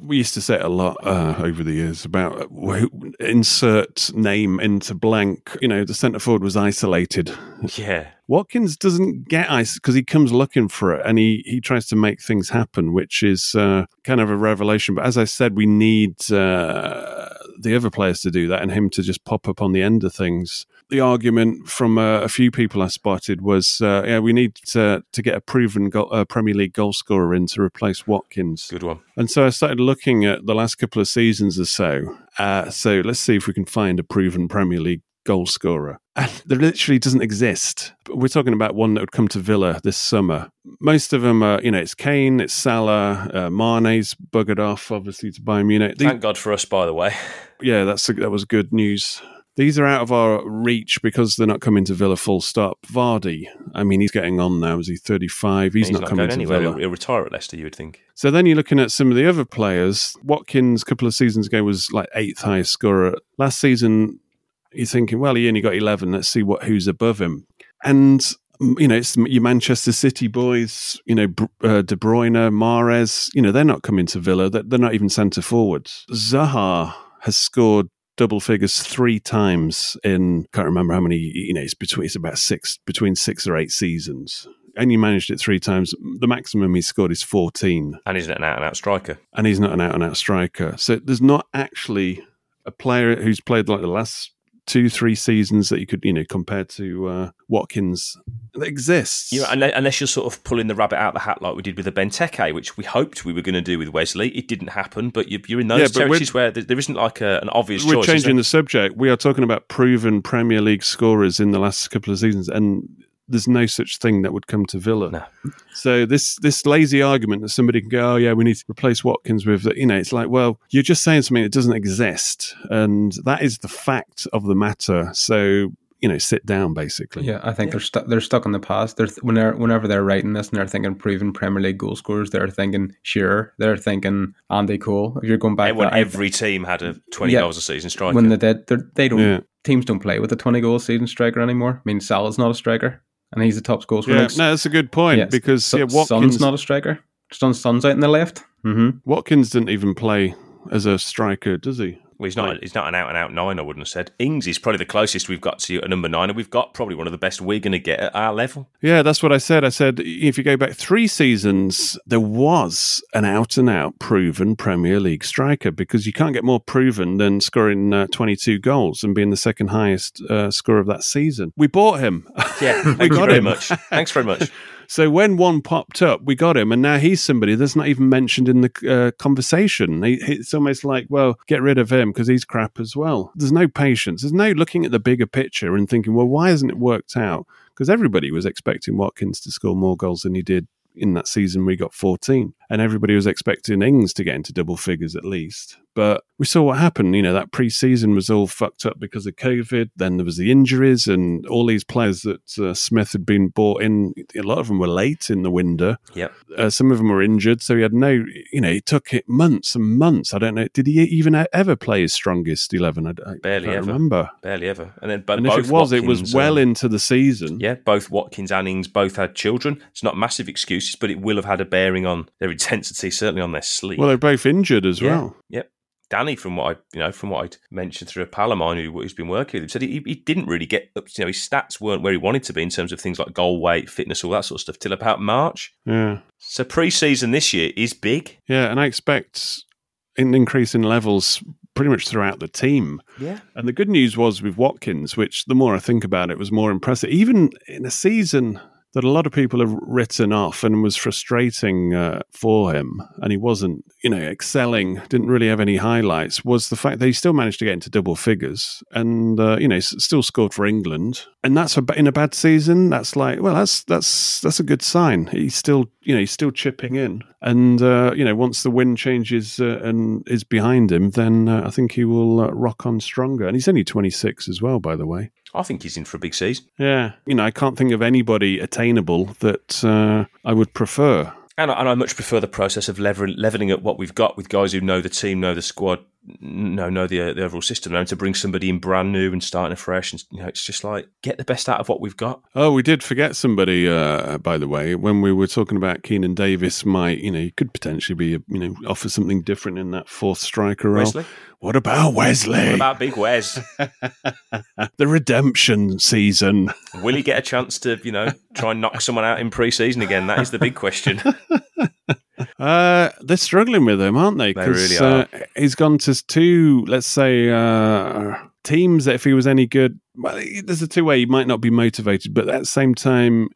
We used to say it a lot uh, over the years about uh, insert name into blank. You know, the centre forward was isolated. Yeah. Watkins doesn't get ice because he comes looking for it and he, he tries to make things happen, which is uh, kind of a revelation. But as I said, we need uh, the other players to do that and him to just pop up on the end of things the argument from uh, a few people I spotted was, uh, yeah, we need to, to get a proven goal, uh, Premier League goal scorer in to replace Watkins. Good one. And so I started looking at the last couple of seasons or so. Uh, so let's see if we can find a proven Premier League goal scorer. And there literally doesn't exist. We're talking about one that would come to Villa this summer. Most of them are, you know, it's Kane, it's Salah, uh, Mane's buggered off, obviously, to Bayern Munich. Thank God for us, by the way. Yeah, that's that was good news. These are out of our reach because they're not coming to Villa full stop. Vardy, I mean, he's getting on now. Is he 35? He's, he's not, not, coming to anywhere. Villa. He'll, retire at Leicester, you would think. So then you're looking at some of the other players. Watkins, a couple of seasons ago, was like eighth highest scorer. Last season, you're thinking, well, he only got 11. Let's see what who's above him. And you know, it's your Manchester City boys, you know, uh, De Bruyne, Mahrez, you know, they're not coming to Villa. They're, they're not even centre forwards. Zaha has scored double figures three times in can't remember how many you know it's between it's about six between six or eight seasons. And you managed it three times. The maximum he scored is 14 and he's not an out and out striker. And he's not an out and out striker. So there's not actually a player who's played like the last two, three seasons that you could, you know, compare to uh, Watkins that exists. You know, unless you're sort of pulling the rabbit out of the hat like we did with the Benteke, which we hoped we were going to do with Wesley. It didn't happen, but you're in those yeah, territories where there isn't like a, an obvious we're choice. changing the subject. We are talking about proven Premier League scorers in the last couple of seasons, and there's no such thing that would come to Villa. No. So this this lazy argument that somebody can go, oh yeah, we need to replace Watkins with, you know, it's like, well, you're just saying something that doesn't exist, and that is the fact of the matter. So you know, sit down basically. Yeah, I think they're stuck. They're stuck in the past. They're when they're whenever they're writing this and they're thinking proven Premier League goal scorers, they're thinking Shearer, they're thinking Andy Cole. If you're going back, Everyone, that, I- every team had a 20 Yeah. goals a season striker. when they did, they're- they don't. Yeah. Teams don't play with a twenty goal season striker anymore. I mean, Salah's not a striker, and he's the top scorer. Yeah, no, that's a good point yes, because Son- yeah, Son's Watkins not a striker. Son's Son's out in the left. Mm-hmm. Watkins didn't even play as a striker, does he? Well, he's not. He's not an out and out nine. I wouldn't have said. Ings is probably the closest we've got to a number nine, and we've got probably one of the best we're going to get at our level. Yeah, that's what I said. I said if you go back three seasons, there was an out and out proven Premier League striker because you can't get more proven than scoring uh, 22 goals and being the second highest uh, scorer of that season. We bought him. Yeah, we got very him. much. Thanks very much. So when one popped up, we got him, and now he's somebody that's not even mentioned in the uh, conversation. It's almost like, well, get rid of him because he's crap as well. There's no patience. There's no looking at the bigger picture and thinking, well, why hasn't it worked out? Because everybody was expecting Watkins to score more goals than he did in that season we got 14. And everybody was expecting Ings to get into double figures at least. But we saw what happened. You know, that preseason was all fucked up because of COVID. Then there was the injuries and all these players that uh, Smith had been bought in. A lot of them were late in the window. Yep. Uh, some of them were injured. So he had no, you know, it took it months and months. I don't know. Did he even ever play his strongest 11? I, I Barely ever. remember. Barely ever. And then, but And if it was, it was well um, into the season. Yeah, both Watkins and Ings both had children. It's not massive excuses, but it will have had a bearing on their intensity, certainly on their sleep. Well, they're both injured as yeah. well. Yep. Danny, from what I you know, from what I mentioned through a pal of mine who, who's been working with him, said he, he didn't really get up. You know, his stats weren't where he wanted to be in terms of things like goal weight, fitness, all that sort of stuff, till about March. Yeah. So pre-season this year is big. Yeah. And I expect an increase in levels pretty much throughout the team. Yeah. And the good news was with Watkins, which the more I think about it, was more impressive. Even in a season that a lot of people have written off and was frustrating uh, for him, and he wasn't, you know, excelling, didn't really have any highlights, was the fact that he still managed to get into double figures and, uh, you know, still scored for England. And that's a, in a bad season. That's like, well, that's that's that's a good sign. He's still, you know, he's still chipping in. And uh, you know, once the wind changes uh, and is behind him, then uh, I think he will uh, rock on stronger. And he's only 26 as well, by the way. I think he's in for a big season. Yeah, you know, I can't think of anybody attainable that uh, I would prefer. And I, and I much prefer the process of level, leveling up what we've got with guys who know the team, know the squad, know no, the, uh, the overall system. And to bring somebody in brand new and starting afresh, and you know, it's just like get the best out of what we've got. Oh, we did forget somebody, uh, by the way, when we were talking about Keinan Davis. Might you know, he could potentially be, a, you know, offer something different in that fourth striker role. Wesley? What about Wesley? What about Big Wes? the redemption season? Will he get a chance to, you know, try and knock someone out in pre-season again? That is the big question. Uh, they're struggling with him, aren't they? They really are. Uh, he's gone to two, let's say, uh, teams that if he was any good, well, there's a two way he might not be motivated, but at the same time,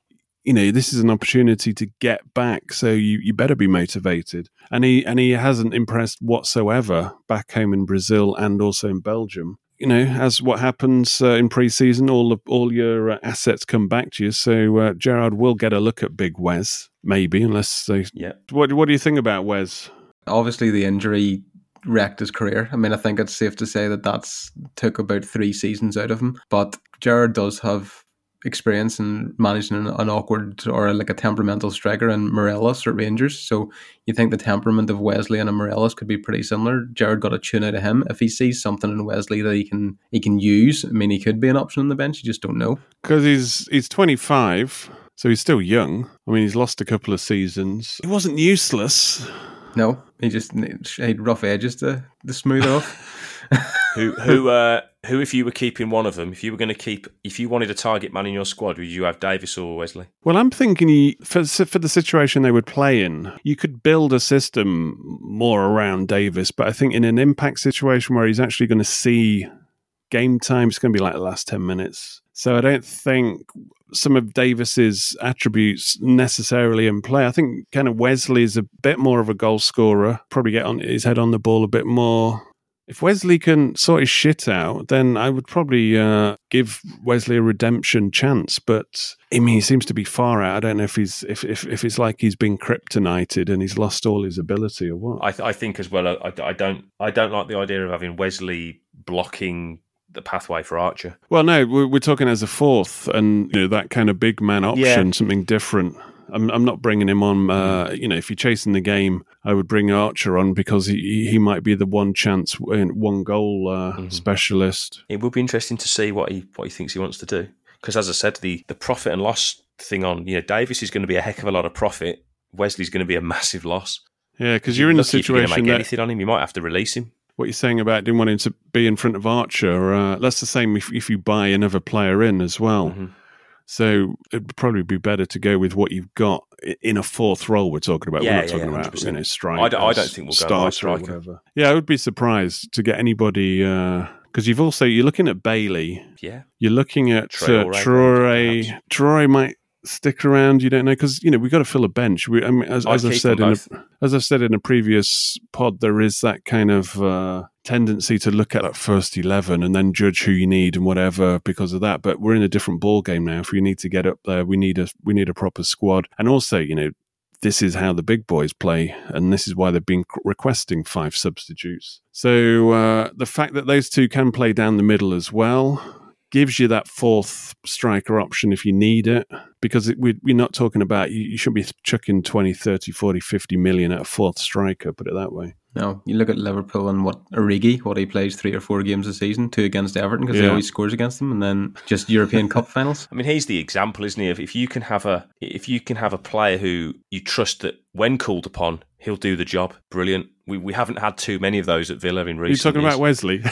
you know, this is an opportunity to get back, so you, you better be motivated. And he and he hasn't impressed whatsoever back home in Brazil and also in Belgium. You know, as what happens uh, in pre-season, all the, all your uh, assets come back to you. So uh, Gerrard will get a look at Big Wes, maybe, unless they. Yeah. What What do you think about Wes? Obviously, the injury wrecked his career. I mean, I think it's safe to say that that's took about three seasons out of him. But Gerrard does have experience in managing an, an awkward or like a temperamental striker in Morelos at Rangers. So you think the temperament of Wesley and a Morelos could be pretty similar. Gerrard got a tune out of him. If he sees something in Wesley that he can he can use, I mean, he could be an option on the bench. You just don't know. Because he's he's 25, so he's still young. I mean, he's lost a couple of seasons. He wasn't useless. No, he just he had rough edges to, to smooth off. who who uh, who if you were keeping one of them, if you were going to keep, if you wanted a target man in your squad, would you have Davis or Wesley? Well, I'm thinking he, for for the situation they would play in, you could build a system more around Davis. But I think in an impact situation where he's actually going to see game time, it's going to be like the last ten minutes. So I don't think some of Davis's attributes necessarily in play. I think kind of Wesley is a bit more of a goal scorer, probably get on his head on the ball a bit more. If Wesley can sort his shit out, then I would probably uh, give Wesley a redemption chance. But I mean, he seems to be far out. I don't know if he's if if, if it's like he's been kryptonited and he's lost all his ability or what. I, th- I think as well. I, I don't I don't like the idea of having Wesley blocking the pathway for Archer. Well, no, we're, we're talking as a fourth, and you know that kind of big man option, Yeah. something different. I'm, I'm not bringing him on. Uh, you know, if you're chasing the game, I would bring Archer on because he he might be the one chance, one goal uh, specialist. It would be interesting to see what he what he thinks he wants to do. Because as I said, the the profit and loss thing on you know Davis is going to be a heck of a lot of profit. Wesley's going to be a massive loss. Yeah, because you're in a Lucky if you're situation make that anything on him, you might have to release him. what you're saying about didn't wanting to be in front of Archer. Uh, that's the same if, if you buy another player in as well. Mm-hmm. So it'd probably be better to go with what you've got in a fourth role. We're talking about. Yeah, we're not yeah, talking yeah, about 100%. you know strike. I don't- I don't think we'll go by striker. Yeah, I would be surprised to get anybody because you've also you're looking at Bailey. Yeah. You're looking at Traore, uh, Traore. Traore might stick around. You don't know because you know we've got to fill a bench. We, I mean, as, as I've said in both. a, as I've said in a previous pod, there is that kind of uh, tendency to look at that first eleven and then judge who you need and whatever because of that. But we're in a different ball game now. If we need to get up there, we need a we need a proper squad. And also, you know, this is how the big boys play, and this is why they've been requesting five substitutes. So uh, the fact that those two can play down the middle as well gives you that fourth striker option if you need it because it, we, we're not talking about you, you shouldn't be chucking 20 30 40 50 million at a fourth striker put it that way No, you look at Liverpool and what Origi, what he plays three or four games a season, two against Everton because he always scores against them, and then just European Cup finals. I mean, he's the example, isn't he? Of if you can have a if you can have a player who you trust that when called upon, he'll do the job. Brilliant. We, we haven't had too many of those at Villa in are you recent talking years. about wesley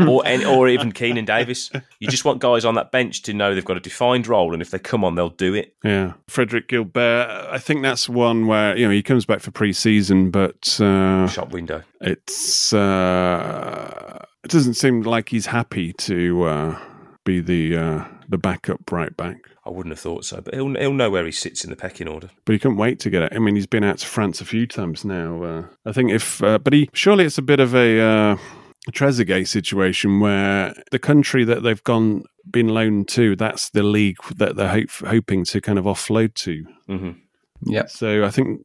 or any, or even Keinan Davis. You just want guys on that bench to know they've got a defined role, and if they come on, they'll do it. yeah Frédéric Guilbert i think that's one where you know he comes back for pre-season but uh, Shop window. it's uh, it doesn't seem like he's happy to uh, be the uh, the backup right back I wouldn't have thought so, but he'll he'll know where he sits in the pecking order. but he couldn't wait to get it. I mean, he's been out to France a few times now. Uh, I think if, uh, but he surely it's a bit of a, uh, a Trezeguet situation where the country that they've gone been loaned to, that's the league that they're hope, hoping to kind of offload to. hmm Yep. So I think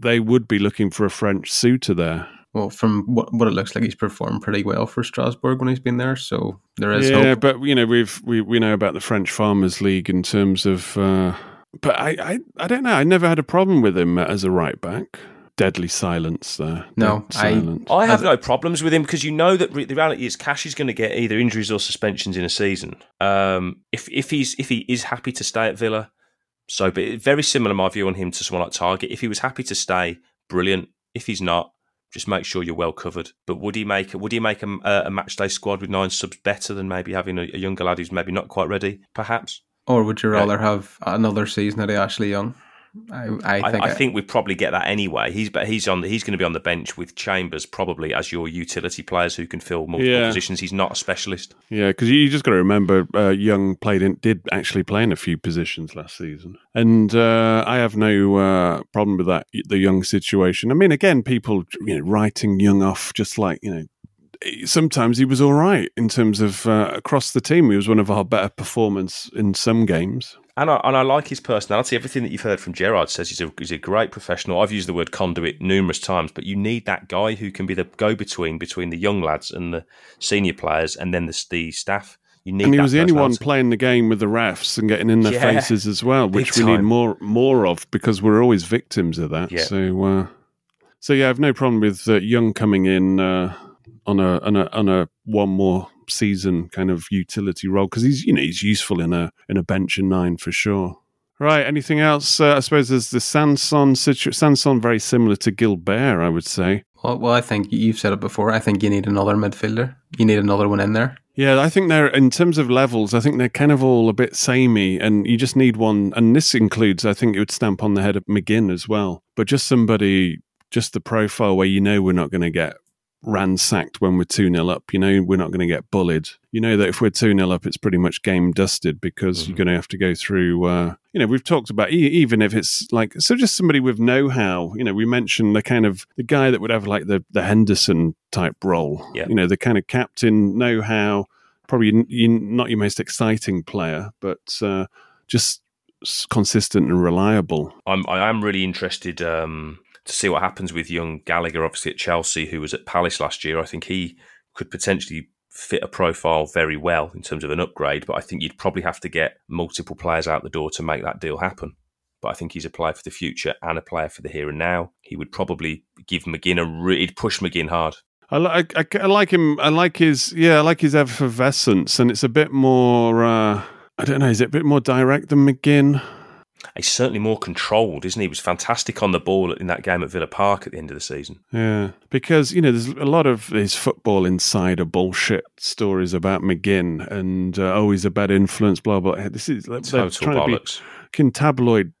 they would be looking for a French suitor there. Well, from what what it looks like, he's performed pretty well for Strasbourg when he's been there, so there is hope. yeah, hope. but you know we've we we know about the French Farmers League in terms of. Uh, but I, I I don't know. I never had a problem with him as a right back. Deadly silence there. No, I- silence. I have no problems with him because you know that re- the reality is Cash is going to get either injuries or suspensions in a season. Um, if if he's if he is happy to stay at Villa, so but very similar my view on him to someone like Targett. If he was happy to stay, brilliant. If he's not, just make sure you're well covered. But would he make would he make a, a match day squad with nine subs better than maybe having a, a younger lad who's maybe not quite ready? Perhaps. Or would you rather have another season at Ashley Young? I, I I, think I think we probably get that anyway. He's but he's on. He's going to be on the bench with Chambers probably as your utility players who can fill multiple Yeah. positions. He's not a specialist. Yeah, because you just got to remember, uh, Young played in, did actually play in a few positions last season, and uh, I have no uh, problem with that. The Young situation. I mean, again, people you know writing Young off just like you know. Sometimes he was all right in terms of uh, across the team. He was one of our better performers in some games. And I, and I like his personality. Everything that you've heard from Gerrard says he's a, he's a great professional. I've used the word conduit numerous times, but you need that guy who can be the go between between the young lads and the senior players, and then the, the staff. You need. and he was the only one playing the game with the refs and getting in their Yeah, faces as well, which we need more more of because we're always victims of that. Yeah. So, uh, so yeah, I've no problem with uh, Young coming in uh, on a on a on a one more season kind of utility role because he's you know he's useful in a in a bench and nine for sure. Right. Anything else? Uh, I suppose there's the Sanson situation. Sanson very similar to Guilbert, I would say. Well, well, I think you've said it before. I think you need another midfielder. You need another one in there. Yeah, I think they're in terms of levels. I think they're kind of all a bit samey, and you just need one. And this includes, I think, it would stamp on the head of McGinn as well. But just somebody, just the profile where you know we're not going to get ransacked when we're 2 0 up. You know, we're not going to get bullied. You know that if we're 2 0 up, it's pretty much game dusted because Mm-hmm. you're going to have to go through, uh, you know, we've talked about, e- even if it's like, so just somebody with know how, you know, we mentioned the kind of, the guy that would have like the, the Henderson type role, Yeah. you know, the kind of captain, know how, probably n- not your most exciting player, but uh, just consistent and reliable. I'm, I am really interested um, to see what happens with young Gallagher, obviously at Chelsea, who was at Palace last year. I think he could potentially fit a profile very well in terms of an upgrade, but I think you'd probably have to get multiple players out the door to make that deal happen. But I think he's a player for the future and a player for the here and now. He would probably give McGinn a re- he'd push McGinn hard. I, li- I, I, I like him. I like his yeah. I like his effervescence, and it's a bit more. Uh, I don't know. Is it a bit more direct than McGinn? He's certainly more controlled, isn't he? He was fantastic on the ball in that game at Villa Park at the end of the season. Yeah, because you know there's a lot of his football insider bullshit stories about McGinn, and uh, oh, he's a bad influence. Blah blah. This is they're Total bollocks. to be fucking tabloid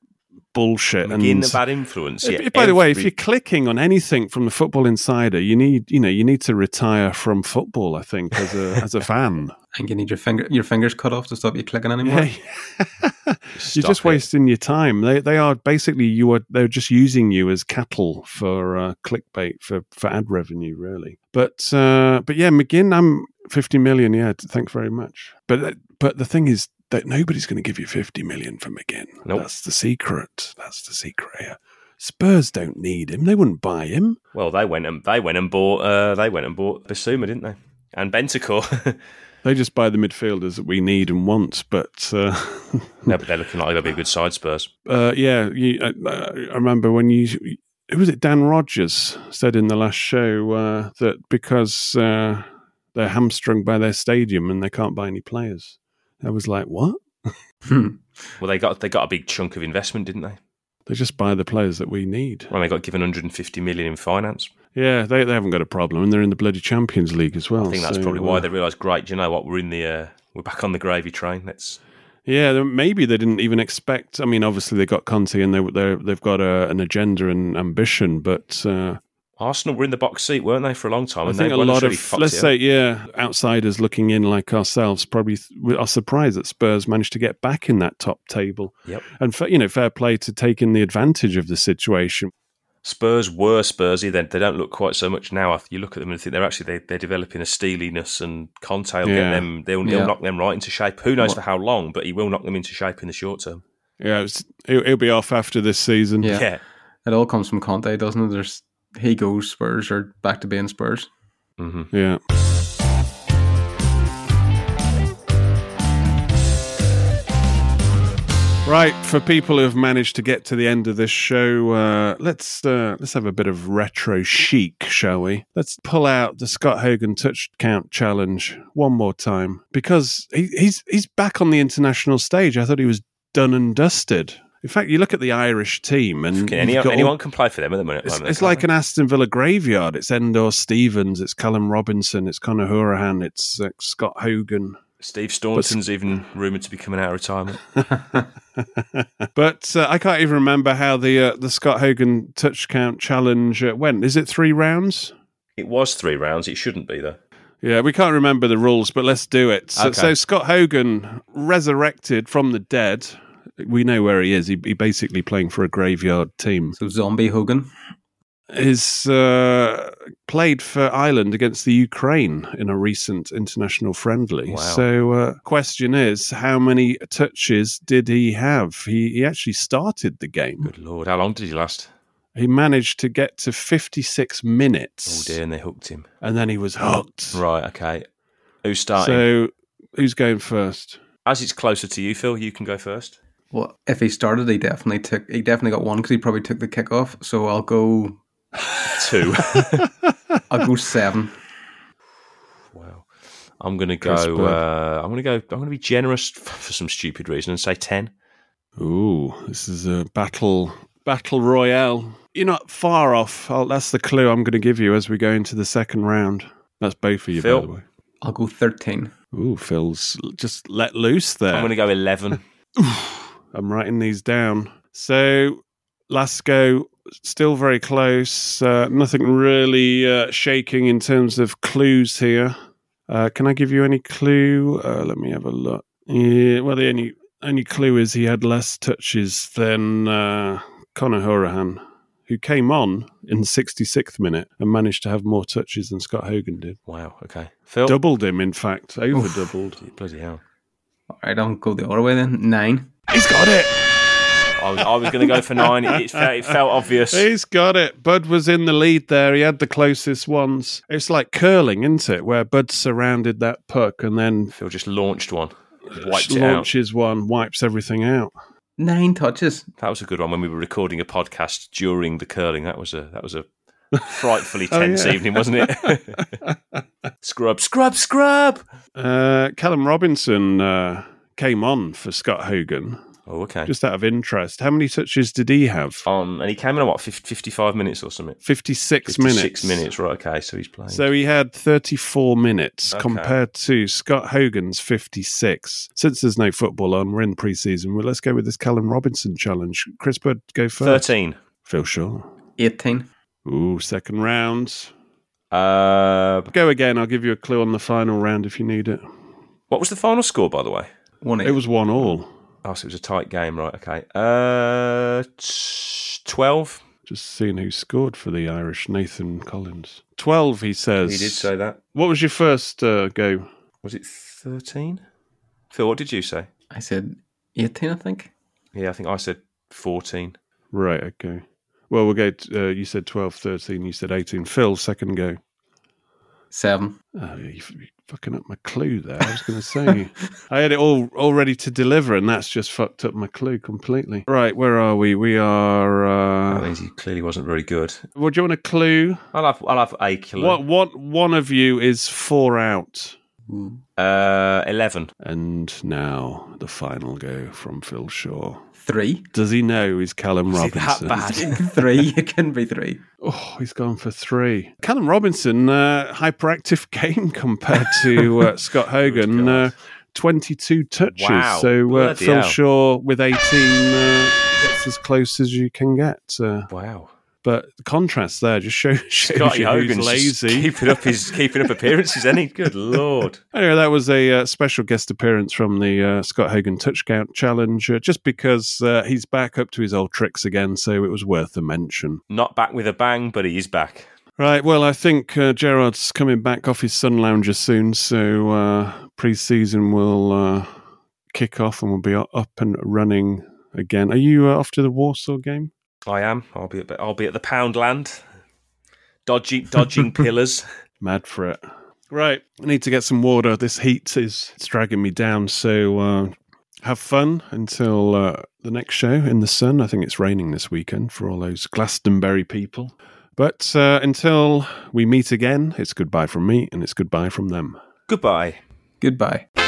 bullshit. McGinn, and a bad influence. If- yeah, if- by the way, if you're clicking on anything from the Football Insider, you need you know you need to retire from football. I think as a as a fan. I think you need your finger your fingers cut off to stop you clicking anymore. Yeah, you're just it. wasting your time. They they are basically you are they're just using you as cattle for uh, clickbait for for ad revenue, really. But uh, but yeah, McGinn, I'm 50 million. Yeah, thanks very much. But uh, but the thing is that nobody's going to give you 50 million for McGinn. Nope. That's the secret. That's the secret here. Spurs don't need him. They wouldn't buy him. Well, they went and they went and bought uh, they went and bought Bissouma, didn't they? And Bentancur. They just buy the midfielders that we need and want. But uh, no, but they're looking like they'll be a good side Spurs. uh, yeah, you, uh, I remember when you who was it? Dan Rogers said in the last show uh, that because uh, they're hamstrung by their stadium and they can't buy any players. I was like, what? Hmm. Well, they got they got a big chunk of investment, didn't they? They just buy the players that we need. Well, they got given 150 million in finance. Yeah, they they haven't got a problem, and they're in the bloody Champions League as well. I think that's so, probably uh, why they realised, great, do you know what? We're in the uh, we're back on the gravy train. Let's Yeah, maybe they didn't even expect. I mean, obviously they got Conte and they they they've got a, an agenda and ambition, but uh, Arsenal were in the box seat, weren't they, for a long time? I And think they a lot truly of let's it say yeah, outsiders looking in like ourselves probably th- are surprised that Spurs managed to get back in that top table. Yep. And fa- you know, fair play to taking the advantage of the situation. Spurs were Spursy. Then they don't look quite so much now. You look at them and think they're actually they, they're developing a steeliness, and Conte will Yeah. get them. They'll, he'll Yeah. knock them right into shape. Who knows What- for how long? But he will knock them into shape in the short term. Yeah, it's, he'll, he'll be off after this season. Yeah. yeah. It all comes from Conte, doesn't it? There's he goes Spurs or back to being Spurs. hmm Yeah. Right, for people who have managed to get to the end of this show, uh, let's uh, let's have a bit of retro chic, shall we? Let's pull out the Scott Hogan touch count challenge one more time because he, he's he's back on the international stage. I thought he was done and dusted. In fact, you look at the Irish team, and Can any, got all- anyone can play for them at the minute. it's, moment, it's like an Aston Villa graveyard. It's Enda Stevens, it's Callum Robinson, it's Conor Hourihane, it's uh, Scott Hogan. Steve Staunton's even rumoured to be coming out of retirement. But uh, I can't even remember how the uh, the Scott Hogan touch count challenge uh, went. Is it three rounds? It was three rounds. It shouldn't be though. Yeah, we can't remember the rules, but let's do it. So, Okay. so Scott Hogan resurrected from the dead. We know where he is. He, he basically playing for a graveyard team. So Zombie Hogan. is uh, played for Ireland against the Ukraine in a recent international friendly. Wow. So, uh, question is, how many touches did he have? He he actually started the game. Good lord, how long did he last? He managed to get to 56 minutes, Oh dear, and they hooked him. and then he was hooked. Right, okay. Who's starting? So, who's going first? As it's closer to you, Phil, you can go first. Well, if he started, he definitely took. He definitely got one because he probably took the kick off. So I'll go. Two. I'll go seven. wow. I'm gonna go. Uh, I'm gonna go. I'm gonna be generous f- for some stupid reason and say ten. Ooh, this is a battle battle royale. You're not far off. i that's the clue I'm going to give you as we go into the second round. That's both of you, Phil? by the way. I'll go thirteen. Ooh, Phil's just let loose there. I'm gonna go eleven. I'm writing these down. So, last go still very close. Uh, nothing really uh, shaking in terms of clues here. Uh, can I give you any clue? Uh, let me have a look. Yeah, well, the only only clue is he had less touches than uh, Conor Hourihane, who came on in the 66th minute and managed to have more touches than Scott Hogan did. Wow. Okay. Phil. Doubled him, in fact, over doubled. Bloody hell. All right, I'll go the other way then. Nine. He's got it. I was, I was going to go for nine. It, it, felt, it felt obvious. He's got it. Bud was in the lead there. He had the closest ones. It's like curling, isn't it? Where Bud surrounded that puck and then Phil just launched one. Wiped it out. launches one, wipes everything out. Nine touches. That was a good one when we were recording a podcast during the curling. That was a that was a frightfully Oh, tense yeah. evening, wasn't it? scrub, scrub, scrub. Uh, Callum Robinson uh, came on for Scott Hogan Oh, okay. just out of interest. How many touches did he have? um, and he came in at what, 50, 55 minutes or something? 56 56 minutes. minutes, right? Okay, so he's playing. So he had 34 minutes Okay. compared to Scott Hogan's 56. Since there's no football on, we're in pre-season. Well, let's go with this Callum Robinson challenge. Chris Bud, go first. 13. Phil Shaw. 18. Ooh, second round. Uh, Go again. I'll give you a clue on the final round if you need it. what was the final score, by the way? One It was one all. Oh, so it was a tight game, right? Okay. Uh, 12. Just seeing who scored for the Irish. Nathan Collins. 12, he says. He did say that. What was your first uh, go? Was it 13? Phil, what did you say? I said 18, I think. Yeah, I think I said 14. Right, okay. Well, we'll go. T- uh, you said 12, 13. You said 18. Phil, second go. Seven. Oh, you you're fucking up my clue there. I was going to say. I had it all, all ready to deliver, and that's just fucked up my clue completely. Right, where are we? We are. That Uh, means he clearly wasn't very good. well, do you want a clue? I'll have, I'll have a clue. What, what, one of you is four out. Uh, 11. And now the final go from Phil Shaw. Three. Does he know he's Callum Is it that Robinson? bad? three. It can be three. Oh, he's gone for three. Callum Robinson, uh, hyperactive game compared to uh, Scott Hogan. Uh, 22 touches. Wow. So uh, Phil hell. Shaw with 18 uh, gets as close as you can get. Uh, Wow. But the contrast there just shows, shows Scotty you Hogan's lazy. keeping up his keeping up appearances, any good lord. Anyway, that was a uh, special guest appearance from the uh, Scott Hogan Touch Count Challenge, uh, just because uh, he's back up to his old tricks again, so it was worth a mention. Not back with a bang, but he is back. Right, well, I think uh, Gerrard's coming back off his sun lounger soon, so uh, pre season will uh, kick off and we'll be up and running again. Are you uh, off to the Warsaw game? I am. I'll be at I'll be at the Poundland. Dodging dodging pillars. Mad for it. Right, I need to get some water. This heat is it's dragging me down, so uh, have fun until uh, the next show in the sun. I think it's raining this weekend for all those Glastonbury people. But uh, until we meet again, it's goodbye from me and it's goodbye from them. Goodbye. Goodbye.